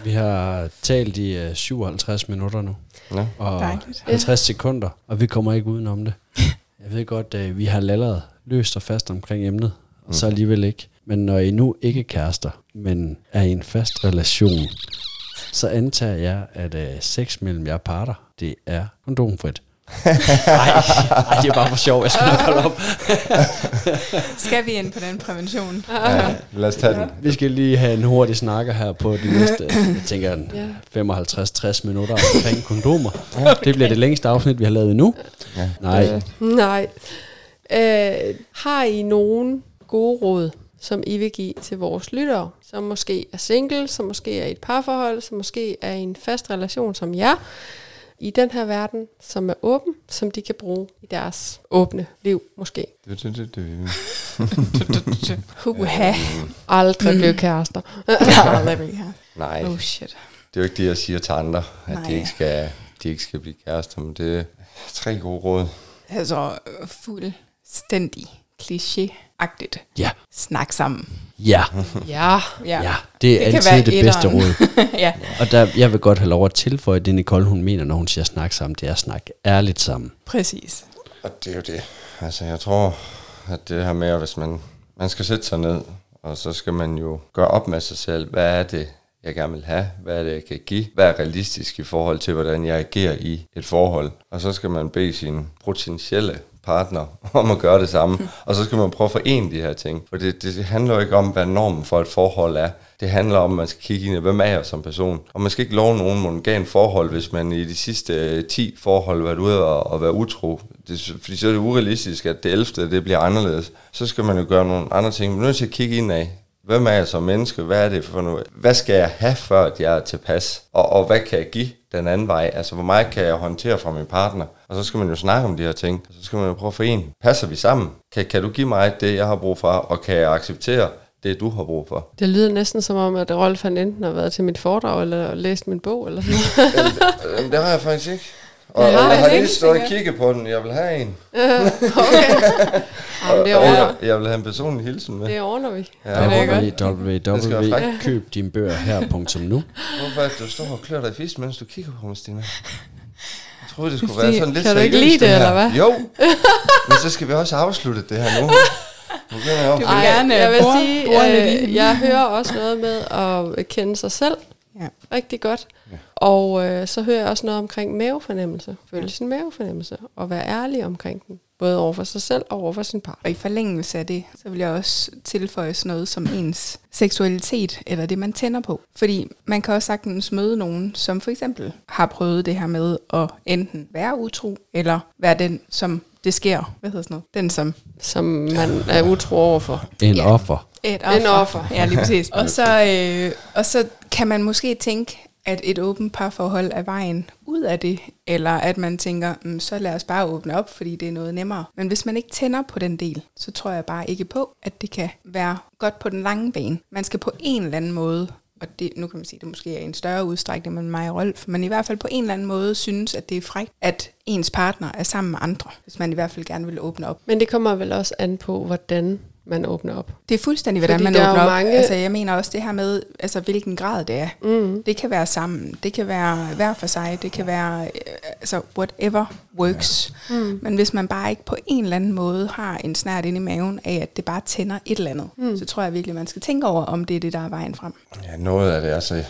Vi har talt i uh, 57 minutter nu. Ja. Og Dejligt. 50 sekunder, og vi kommer ikke udenom det. Jeg ved godt, at vi har lallet løst og fast omkring emnet, og så alligevel ikke. Men når I nu ikke er kærester, men er i en fast relation, så antager jeg, at uh, sex mellem jer parter, det er kondomfrit. Nej, det er bare for sjov. Jeg skal nok holde op. Skal vi ind på den prævention? Ja, lad os tage den. Vi skal lige have en hurtig snakker her på de næste, jeg tænker, en Ja. 55-60 minutter omkring kondomer. Det bliver det længste afsnit, vi har lavet endnu. Ja. Nej, Nej. Øh, har I nogen gode råd, som I vil give til vores lyttere, som måske er single, som måske er i et parforhold, som måske er i en fast relation som jer, i den her verden, som er åben, som de kan bruge i deres åbne liv, måske. Huha. Aldrig blive kærester. Aldrig blive her. Nej, Oh shit. det er jo ikke det, jeg siger til andre, at Nej. de ikke, skal, de ikke skal blive kærester, men det er tre gode råd. Altså fuldstændig kliché-agtigt. ja, Snak sammen. ja, ja. ja. Det er Det kan altid være det bedste råd. ja. Og der, jeg vil godt have lov at tilføje det, Nicole hun mener, når hun siger snak sammen, det er at snakke ærligt sammen. Præcis. Og det er jo det. Altså, jeg tror, at det her med, at hvis man, man skal sætte sig ned, og så skal man jo gøre op med sig selv, hvad er det, jeg gerne vil have, hvad er det, jeg kan give, hvad er realistisk i forhold til, hvordan jeg agerer i et forhold. Og så skal man bede sin potentielle partner om at gøre det samme, og så skal man prøve at forene de her ting. For det, det handler jo ikke om, hvad normen for et forhold er. Det handler om, at man skal kigge ind i, hvem er jeg som person. Og man skal ikke love nogen monogam forhold, hvis man i de sidste øh, 10 forhold har været ude og, og være utro. Det, fordi så er det urealistisk, at det 11. det bliver anderledes. Så skal man jo gøre nogle andre ting. Man er nødt til at kigge ind af, Hvem er jeg som menneske? Hvad er det for noget? Hvad skal jeg have, før at jeg er tilpas? Og, og hvad kan jeg give den anden vej? Altså, hvor meget kan jeg håndtere fra min partner? Og så skal man jo snakke om de her ting. Og så skal man jo prøve at forene. Passer vi sammen? Kan, kan du give mig det, jeg har brug for? Og kan jeg acceptere det, du har brug for? Det lyder næsten som om, at Rolf han enten har været til mit foredrag, eller læst min bog, eller sådan noget. Jamen, det har jeg faktisk ikke. Og, Det har og jeg har lige stået og kigget på den. Jeg vil have en. Jamen, det ordner, jeg, jeg vil have en personlig hilsen med. det ordner vi. Ja, det er hvorfor. Det er det, du står og klør dig i fisk, mens du kigger på mig, Stine? Jeg troede, det skulle Fordi- være sådan lidt Kan du ikke seriøst, lide det, her. eller hvad? Jo, men så skal vi også afslutte det her nu. Du vil Ej, gerne jeg vil sige, øh, jeg hører også noget med at kende sig selv Ja. rigtig godt. Og øh, så hører jeg også noget omkring mavefornemmelse. Føle sin mavefornemmelse. Og være ærlig omkring den. Både over for sig selv og over for sin partner. Og i forlængelse af det, så vil jeg også tilføje sådan noget som ens seksualitet, eller det man tænder på. Fordi man kan også sagtens møde nogen, som for eksempel har prøvet det her med at enten være utro, eller være den, som det sker. Hvad hedder sådan noget? Den, som Som man er utro overfor. En Ja. offer. Et En offer. Ja, lige præcis. og, så, øh, og så kan man måske tænke, at et åbent parforhold er vejen ud af det, eller at man tænker, mm, så lad os bare åbne op, fordi det er noget nemmere. Men hvis man ikke tænder på den del, så tror jeg bare ikke på, at det kan være godt på den lange bane. Man skal på en eller anden måde, og det, nu kan man sige, at det måske er en større udstrækning med mig og Rolf, men i hvert fald på en eller anden måde synes, at det er frækt, at ens partner er sammen med andre, hvis man i hvert fald gerne vil åbne op. Men det kommer vel også an på, hvordan man åbner op. Det er fuldstændig, hvordan Fordi man er åbner op. mange- Altså, jeg mener også det her med, altså, hvilken grad det er. Mm. Det kan være sammen, det kan være hver for sig, det kan være, øh, altså, whatever works. Mm. Men hvis man bare ikke på en eller anden måde har en snært inde i maven af, at det bare tænder et eller andet, Mm. så tror jeg virkelig, man skal tænke over, om det er det, der er vejen frem. Ja, noget af det, altså,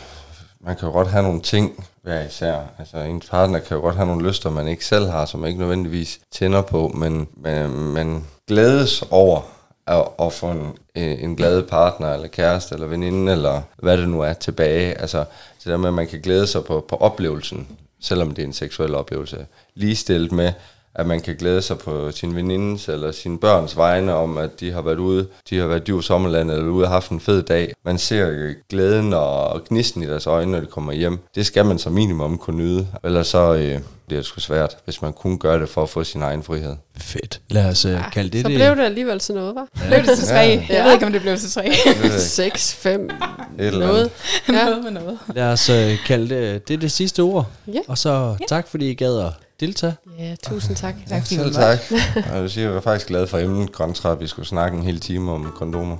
man kan jo godt have nogle ting hver især. Altså, en partner kan jo godt have nogle lyster, man ikke selv har, som man ikke nødvendigvis tænder på, men man, man glædes over at, at få en, en glad partner, eller kæreste, eller veninde, eller hvad det nu er tilbage. Altså, det der med, at man kan glæde sig på, på oplevelsen, selvom det er en seksuel oplevelse. Ligestillet med, at man kan glæde sig på sin venindes eller sine børns vegne om, at de har været ude, de har været i sommerlandet eller ude og haft en fed dag. Man ser glæden og gnisten i deres øjne, når de kommer hjem. Det skal man som minimum kunne nyde. Ellers så øh, bliver det sgu svært, hvis man kun gør det for at få sin egen frihed. Fedt. Lad os uh, kalde det så det. blev det alligevel til noget, var? Blev det til tre? Ja. Jeg ved ikke, om det blev til tre. 6, 5, eller noget. Ja. noget med noget. Lad os uh, kalde det, det er det sidste ord. Ja. Og så tak, fordi I gad at deltage. ja, tusind tak. Tak, fordi Selv du tak. Og jeg vil sige, jeg var faktisk glad for emnet, kontra at vi skulle snakke en hel time om kondomer.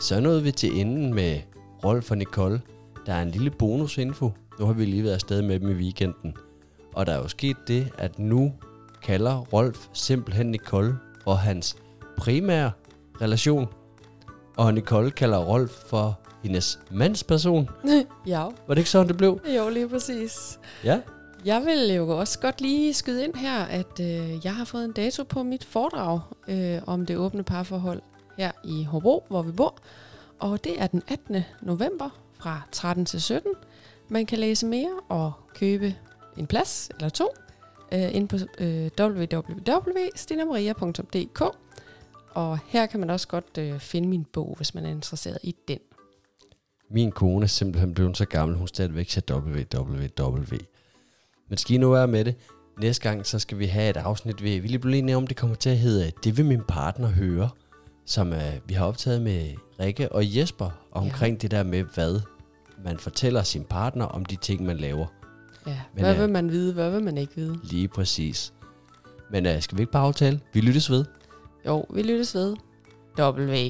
Så nåede vi til enden med Rolf og Nicole. Der er en lille bonusinfo. Nu har vi lige været afsted med dem i weekenden. Og der er jo sket det, at nu kalder Rolf simpelthen Nicole for hans primære relation. Og Nicole kalder Rolf for hendes mandsperson. Ja, Var det ikke sådan, det blev? jo lige præcis. Ja. Jeg vil jo også godt lige skyde ind her, at øh, jeg har fået en dato på mit foredrag øh, om det åbne parforhold her i Hobro, hvor vi bor. Og det er den 18. november fra 13 til 17. Man kan læse mere og købe en plads eller to øh, ind på øh, www.stinamaria.dk Og her kan man også godt øh, finde min bog, hvis man er interesseret i den. Min kone er simpelthen blevet så gammel, hun stadigvæk siger www. Men skal I nu være med det? Næste gang, så skal vi have et afsnit ved, vi lige blive enige om, det kommer til at hedde, det vil min partner høre, som uh, vi har optaget med Rikke og Jesper, omkring ja. det der med, hvad man fortæller sin partner om de ting, man laver. Ja, Men, hvad øh, vil man vide, hvad vil man ikke vide? Lige præcis. Men uh, skal vi ikke bare aftale? Vi lyttes ved. Jo, vi lyttes ved. W.